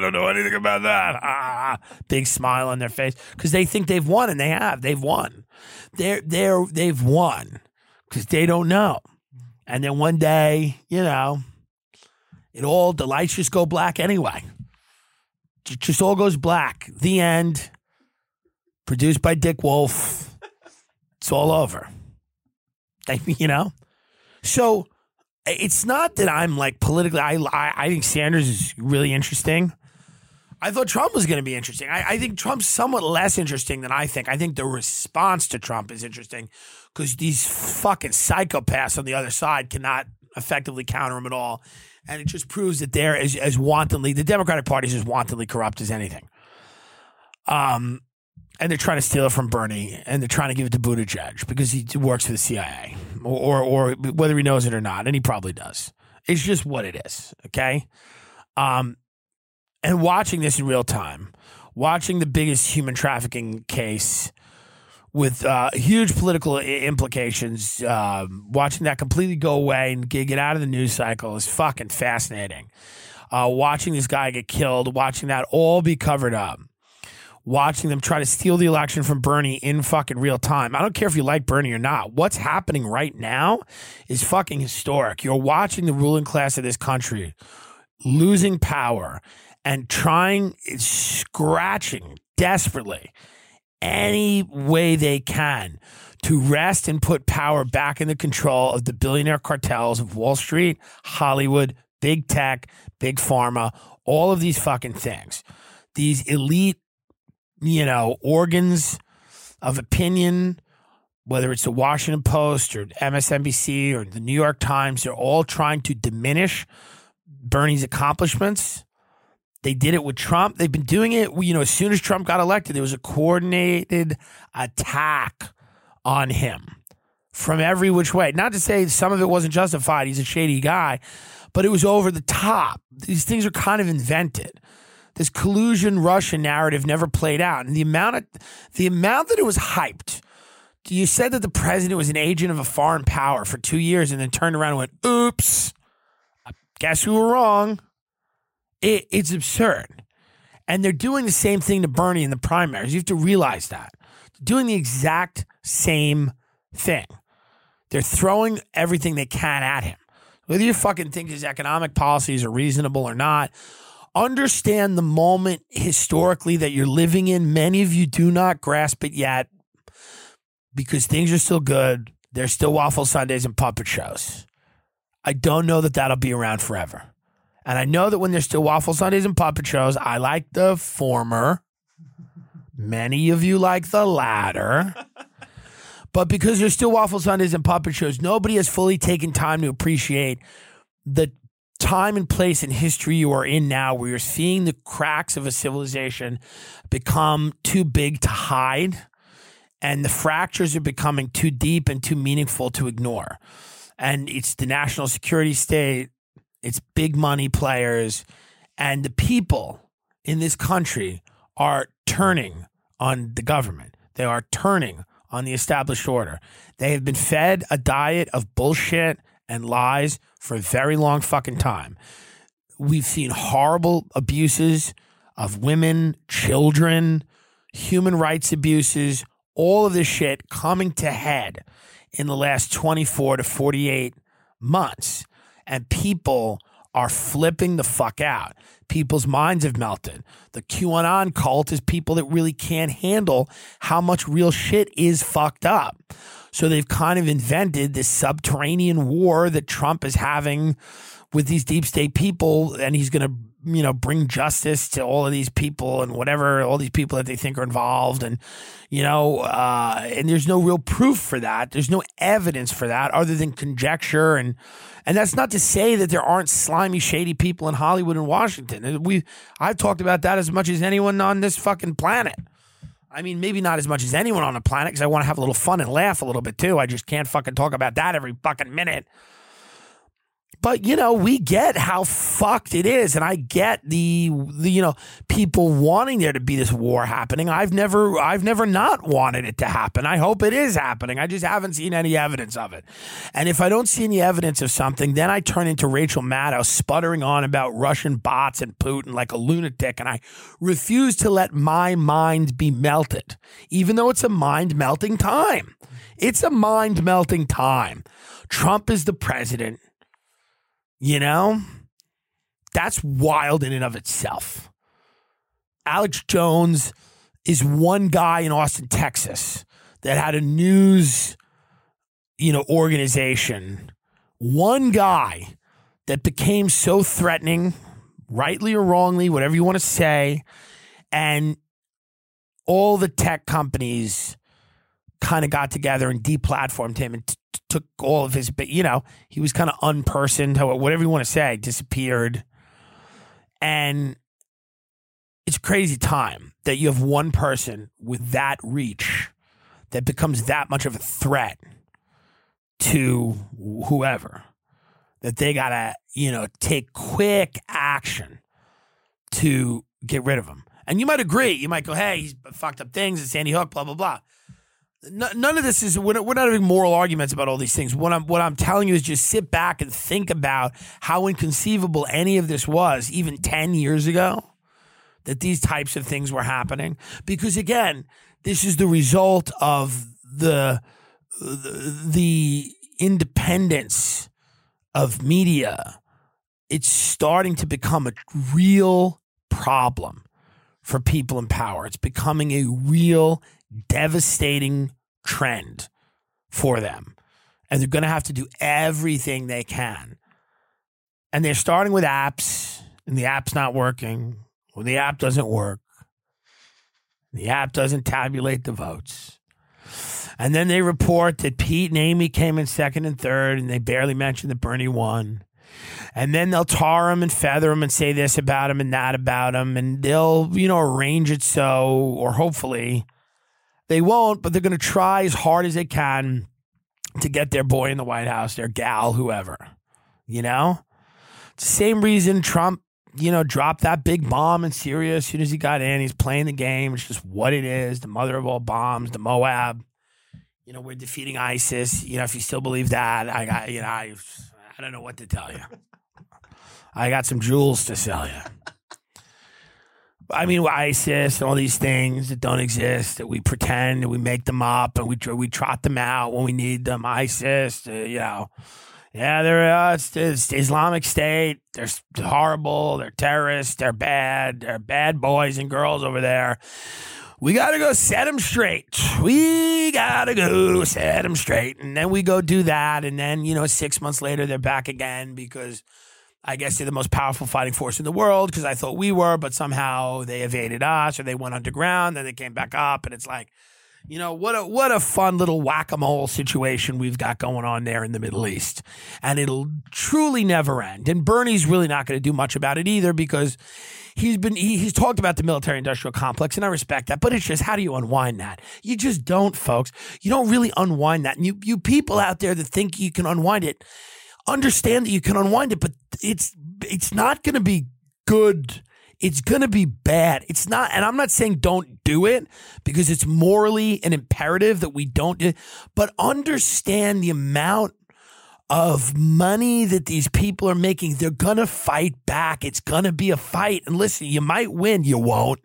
don't know anything about that. Big smile on their face because they think they've won, and they have. They've won. They're they're they've won because they don't know. And then one day, you know, it all the lights just go black anyway. It just all goes black. The end. Produced by Dick Wolf. It's all over. You know? So it's not that I'm like politically, I, I, I think Sanders is really interesting. I thought Trump was going to be interesting. I, I, think Trump's somewhat less interesting than I think. I think the response to Trump is interesting because these fucking psychopaths on the other side cannot effectively counter him at all. And it just proves that they're as, as wantonly, the Democratic Party is as wantonly corrupt as anything. Um, and they're trying to steal it from Bernie, and they're trying to give it to Buttigieg because he works for the CIA, or, or, or whether he knows it or not, and he probably does. It's just what it is, okay? Um, and watching this in real time, watching the biggest human trafficking case with uh, huge political implications, uh, watching that completely go away and get, out of the news cycle is fucking fascinating. Uh, watching this guy get killed, watching that all be covered up watching them try to steal the election from Bernie in fucking real time. I don't care if you like Bernie or not. What's happening right now is fucking historic. You're watching the ruling class of this country losing power and trying, scratching desperately any way they can to wrest and put power back in the control of the billionaire cartels of Wall Street, Hollywood, big tech, big pharma, all of these fucking things. These elite you know, organs of opinion, whether it's the Washington Post or MSNBC or the New York Times, they're all trying to diminish Bernie's accomplishments. They did it with Trump. They've been doing it, you know, as soon as Trump got elected, there was a coordinated attack on him from every which way. Not to say some of it wasn't justified. He's a shady guy, but it was over the top. These things are kind of invented this collusion Russian narrative never played out. And the amount of the amount that it was hyped. You said that the president was an agent of a foreign power for two years and then turned around and went, oops, I guess we were wrong. It, it's absurd. And they're doing the same thing to Bernie in the primaries. You have to realize that. They're doing the exact same thing. They're throwing everything they can at him. Whether you fucking think his economic policies are reasonable or not, understand the moment historically that you're living in. Many of you do not grasp it yet because things are still good. There's still waffle sundaes and puppet shows. I don't know that that'll be around forever. And I know that when there's still waffle sundaes and puppet shows, I like the former. Many of you like the latter. but because there's still waffle sundaes and puppet shows, nobody has fully taken time to appreciate the time and place in history you are in now where you're seeing the cracks of a civilization become too big to hide and the fractures are becoming too deep and too meaningful to ignore. And it's the national security state, it's big money players, and the people in this country are turning on the government. They are turning on the established order. They have been fed a diet of bullshit and lies for a very long fucking time. We've seen horrible abuses of women, children, human rights abuses, all of this shit coming to head in the last 24 to 48 months. And people are flipping the fuck out. People's minds have melted. The QAnon cult is people that really can't handle how much real shit is fucked up. So they've kind of invented this subterranean war that Trump is having with these deep state people, and he's going to you know, bring justice to all of these people and whatever, all these people that they think are involved. And, you know, uh, and there's no real proof for that. There's no evidence for that other than conjecture. And, and that's not to say that there aren't slimy, shady people in Hollywood and Washington. We, I've talked about that as much as anyone on this fucking planet. I mean, maybe not as much as anyone on the planet because I want to have a little fun and laugh a little bit too. I just can't fucking talk about that every fucking minute. But you know, we get how fucked it is, and I get the, the you know people wanting there to be this war happening. I've never I've never not wanted it to happen. I hope it is happening. I just haven't seen any evidence of it. And if I don't see any evidence of something, then I turn into Rachel Maddow sputtering on about Russian bots and Putin like a lunatic, and I refuse to let my mind be melted, even though it's a mind melting time. It's a mind melting time. Trump is the president. You know, that's wild in and of itself. Alex Jones is one guy in Austin, Texas that had a news, you know, organization. One guy that became so threatening, rightly or wrongly, whatever you want to say, and all the tech companies kind of got together and deplatformed him and t- took all of his, but you know, he was kind of unpersoned, whatever you want to say, disappeared. And it's crazy time that you have one person with that reach that becomes that much of a threat to whoever that they got to, you know, take quick action to get rid of him. And you might agree. You might go, hey, he's fucked up things. It's Sandy Hook, blah, blah, blah none of this is we're not having moral arguments about all these things. What I'm what I'm telling you is just sit back and think about how inconceivable any of this was even 10 years ago that these types of things were happening because again, this is the result of the the, the independence of media. It's starting to become a real problem for people in power. It's becoming a real devastating trend for them. And they're going to have to do everything they can. And they're starting with apps, and the app's not working. Well, the app doesn't work. The app doesn't tabulate the votes. And then they report that Pete and Amy came in second and third, and they barely mentioned that Bernie won. And then they'll tar him and feather him and say this about him and that about him. And they'll, you know, arrange it so, or hopefully, they won't, but they're going to try as hard as they can to get their boy in the White House, their gal, whoever. You know? Same reason Trump, you know, dropped that big bomb in Syria as soon as he got in. He's playing the game. It's just what it is the mother of all bombs, the Moab. You know, we're defeating ISIS. You know, if you still believe that, I got, you know, I, I don't know what to tell you. I got some jewels to sell you. I mean, ISIS and all these things that don't exist that we pretend and we make them up and we we trot them out when we need them. ISIS, uh, you know, yeah, they're uh, it's, it's Islamic State. They're horrible. They're terrorists. They're bad. They're bad boys and girls over there. We got to go set them straight. We got to go set them straight. And then we go do that. And then, you know, six months later, they're back again because I guess they're the most powerful fighting force in the world because I thought we were, but somehow they evaded us or they went underground, then they came back up, and it's like, you know, what a what a fun little whack a mole situation we've got going on there in the Middle East, and it'll truly never end. And Bernie's really not going to do much about it either because he's been he, he's talked about the military industrial complex, and I respect that. But it's just how do you unwind that? You just don't, folks. You don't really unwind that. And you you people out there that think you can unwind it understand that you can unwind it, but it's it's not going to be good. It's going to be bad. It's not, and I'm not saying don't do it because it's morally an imperative that we don't do, but understand the amount of money that these people are making. They're going to fight back. It's going to be a fight. And listen, you might win, you won't.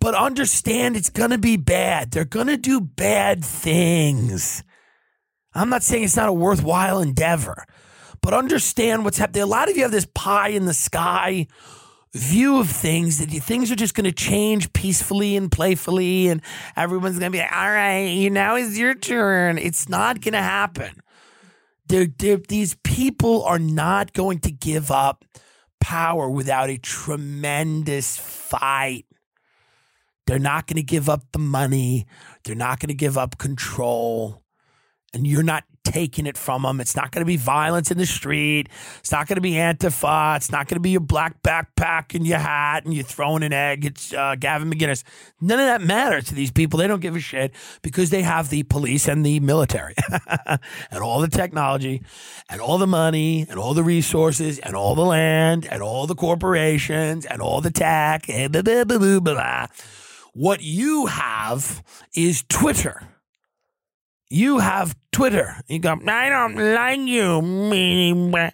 But understand it's going to be bad. They're going to do bad things. I'm not saying it's not a worthwhile endeavor, but understand what's happening. A lot of you have this pie in the sky view of things that things are just going to change peacefully and playfully, and everyone's going to be like, all right, now is your turn. It's not going to happen. They're, they're, these people are not going to give up power without a tremendous fight. They're not going to give up the money. They're not going to give up control. And you're not taking it from them. It's not going to be violence in the street. It's not going to be Antifa. It's not going to be your black backpack and your hat and you throwing an egg. It's uh, Gavin McInnes. None of that matters to these people. They don't give a shit because they have the police and the military and all the technology and all the money and all the resources and all the land and all the corporations and all the tech. And blah, blah, blah, blah, blah. What you have is Twitter. You have Twitter. You go, I don't like you.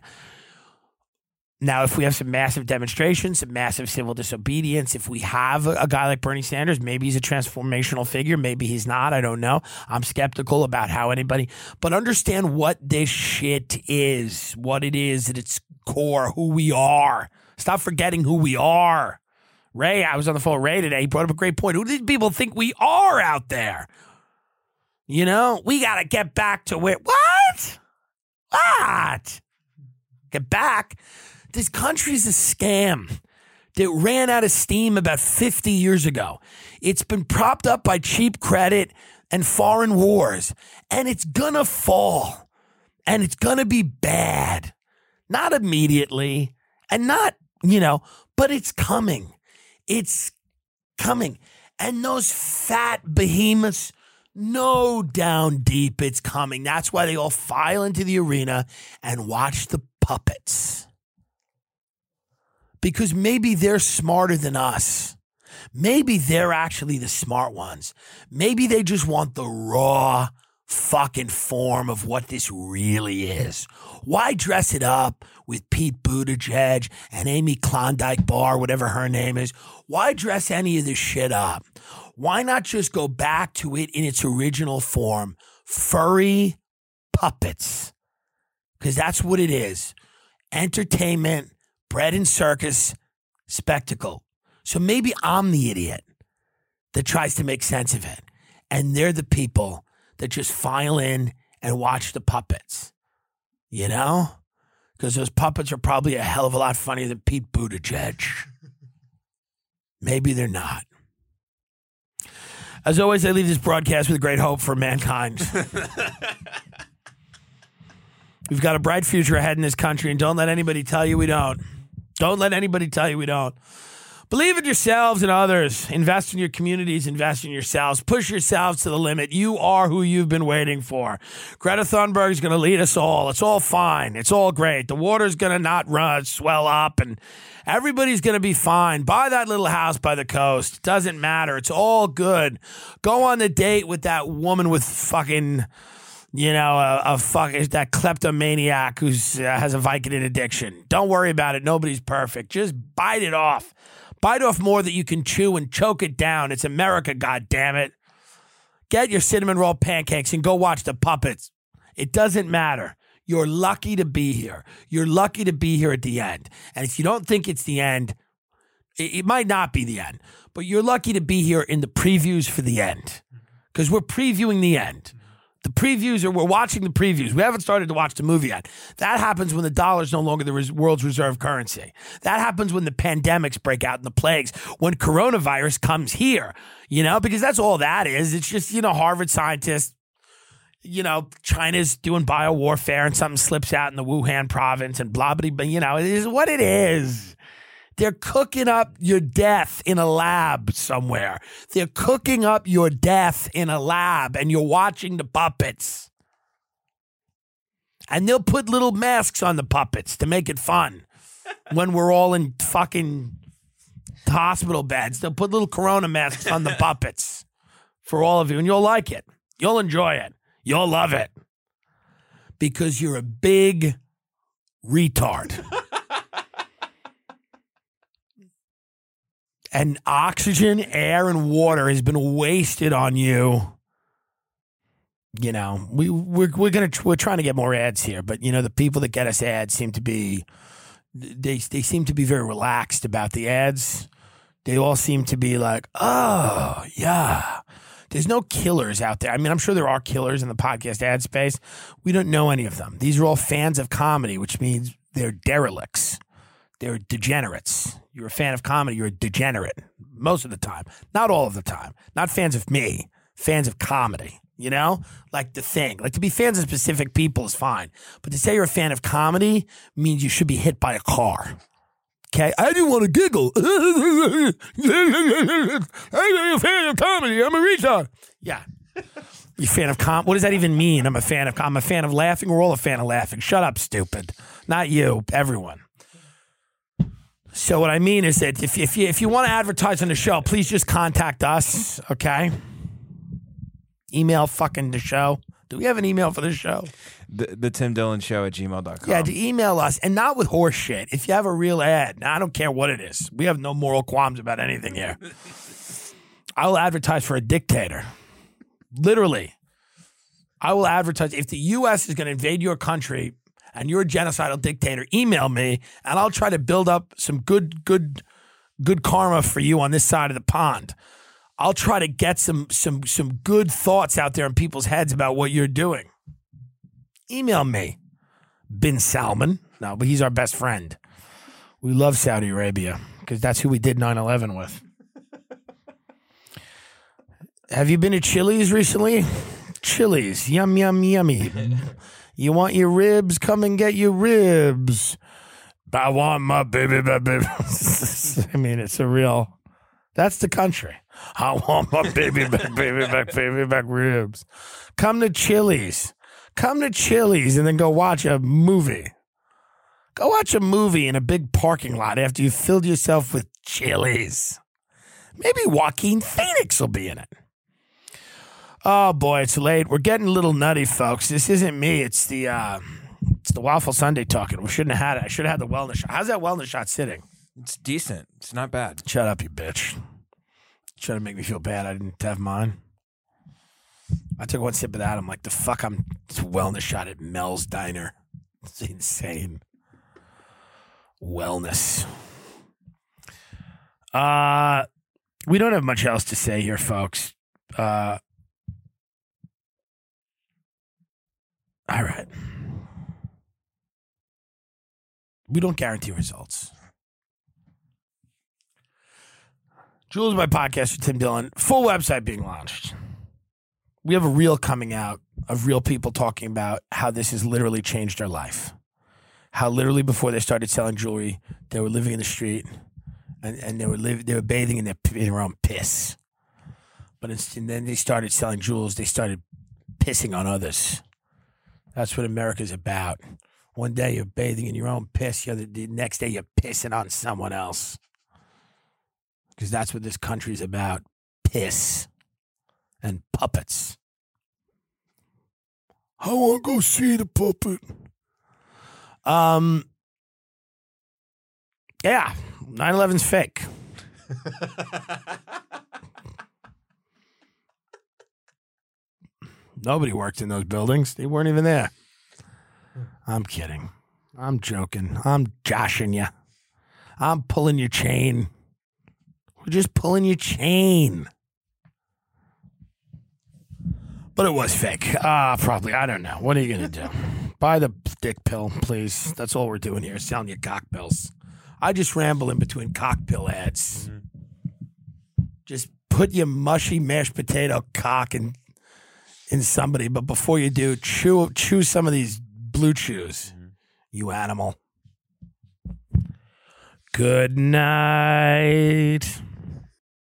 Now, if we have some massive demonstrations, some massive civil disobedience, if we have a, guy like Bernie Sanders, maybe he's a transformational figure, maybe he's not. I don't know. I'm skeptical about how anybody, but understand what this shit is, what it is at its core, who we are. Stop forgetting who we are. Ray, I was on the phone with Ray today. He brought up a great point. Who do these people think we are out there? You know, we got to get back to where, what? What? Get back. This country's a scam that ran out of steam about 50 years ago. It's been propped up by cheap credit and foreign wars, and it's gonna fall. And it's gonna be bad. Not immediately, and not, you know, but it's coming. It's coming. And those fat behemoths know down deep it's coming. That's why they all file into the arena and watch the puppets. Because maybe they're smarter than us. Maybe they're actually the smart ones. Maybe they just want the raw fucking form of what this really is. Why dress it up with Pete Buttigieg and Amy Klondike Bar, whatever her name is? Why dress any of this shit up? Why not just go back to it in its original form? Furry puppets. Because that's what it is entertainment, bread and circus, spectacle. So maybe I'm the idiot that tries to make sense of it. And they're the people that just file in and watch the puppets. You know? Because those puppets are probably a hell of a lot funnier than Pete Buttigieg. Maybe they're not. As always, I leave this broadcast with great hope for mankind. We've got a bright future ahead in this country, and don't let anybody tell you we don't. Don't let anybody tell you we don't. Believe in yourselves and others. Invest in your communities. Invest in yourselves. Push yourselves to the limit. You are who you've been waiting for. Greta Thunberg is going to lead us all. It's all fine. It's all great. The water's going to not run, swell up, and everybody's going to be fine. Buy that little house by the coast. Doesn't matter. It's all good. Go on the date with that woman with fucking you know, a, a fuck that kleptomaniac who uh, has a Vicodin addiction. Don't worry about it. Nobody's perfect. Just bite it off. Bite off more that you can chew and choke it down. It's America, God damn it! Get your cinnamon roll pancakes and go watch the puppets. It doesn't matter. You're lucky to be here. You're lucky to be here at the end. And if you don't think it's the end, it, it might not be the end, but you're lucky to be here in the previews for the end because we're previewing the end. The previews are we're watching the previews. We haven't started to watch the movie yet. That happens when the dollar is no longer the res- world's reserve currency. That happens when the pandemics break out and the plagues. When coronavirus comes here, you know, because that's all that is. It's just you know Harvard scientists. You know, China's doing bio warfare and something slips out in the Wuhan province and blah blah. But you know, it is what it is. They're cooking up your death in a lab somewhere. They're cooking up your death in a lab and you're watching the puppets. And they'll put little masks on the puppets to make it fun when we're all in fucking hospital beds. They'll put little corona masks on the puppets for all of you, and you'll like it. You'll enjoy it. You'll love it because you're a big retard. and oxygen, air, and water has been wasted on you. You know, we we're we're gonna we're trying to get more ads here, but you know the people that get us ads seem to be they they seem to be very relaxed about the ads. They all seem to be like, oh yeah. There's no killers out there. I mean, I'm sure there are killers in the podcast ad space. We don't know any of them. These are all fans of comedy, which means they're derelicts. They're degenerates. You're a fan of comedy, you're a degenerate most of the time. Not all of the time. Not fans of me, fans of comedy. You know, like the thing, like to be fans of specific people is fine, but to say you're a fan of comedy means you should be hit by a car. Okay, I didn't want to giggle. I'm a fan of comedy. I'm a retard. Yeah, you fan of com? What does that even mean? I'm a fan of. Com- I'm a fan of laughing. We're all a fan of laughing. Shut up, stupid. Not you. Everyone. So what I mean is that if if you if you want to advertise on the show, please just contact us. Okay. Email fucking the show. Do we have an email for the show? The, the Tim Dillon Show at gmail.com. Yeah, to email us and not with horse shit. If you have a real ad, I don't care what it is. We have no moral qualms about anything here. I will advertise for a dictator. Literally. I will advertise. If the U.S. is going to invade your country and you're a genocidal dictator, email me and I'll try to build up some good, good, good karma for you on this side of the pond. I'll try to get some some some good thoughts out there in people's heads about what you're doing. Email me, Bin Salman. No, but he's our best friend. We love Saudi Arabia because that's who we did 9/11 with. Have you been to Chili's recently? Chili's, yum yum yummy. you want your ribs? Come and get your ribs. I want my baby baby. I mean, it's a real. That's the country. I want my baby back, baby back, baby back ribs. Come to Chili's. Come to Chili's and then go watch a movie. Go watch a movie in a big parking lot after you filled yourself with Chili's. Maybe Joaquin Phoenix will be in it. Oh boy, it's late. We're getting a little nutty, folks. This isn't me. It's the uh, it's the Waffle Sundae talking. We shouldn't have had it. I should have had the wellness shot. How's that wellness shot sitting? It's decent. It's not bad. Shut up, you bitch. Trying to make me feel bad. I didn't have mine. I took one sip of that. I'm like, the fuck, I'm wellness shot at Mel's Diner. It's insane. Wellness. Uh, we don't have much else to say here, folks. Uh, all right. We don't guarantee results. Jewels, my podcast with Tim Dillon, full website being launched. We have a reel coming out of real people talking about how this has literally changed their life. How literally before they started selling jewelry, they were living in the street and, and they were live, they were bathing in their, in their own piss. But and then they started selling jewels. They started pissing on others. That's what America's about. One day you're bathing in your own piss. The, other, the next day you're pissing on someone else. Because that's what this country's about. Piss and puppets. I want to go see the puppet. Um. Yeah, 9/11's fake. Nobody worked in those buildings. They weren't even there. I'm kidding. I'm joking. I'm joshing you. I'm pulling your chain. We're just pulling your chain. But it was fake. Ah, probably. I don't know. What are you going to do? Buy the dick pill, please. That's all we're doing here, selling you cock pills. I just ramble in between cock pill ads. Just put your mushy mashed potato cock in, in somebody. But before you do, chew, chew some of these blue chews, you animal. Good night.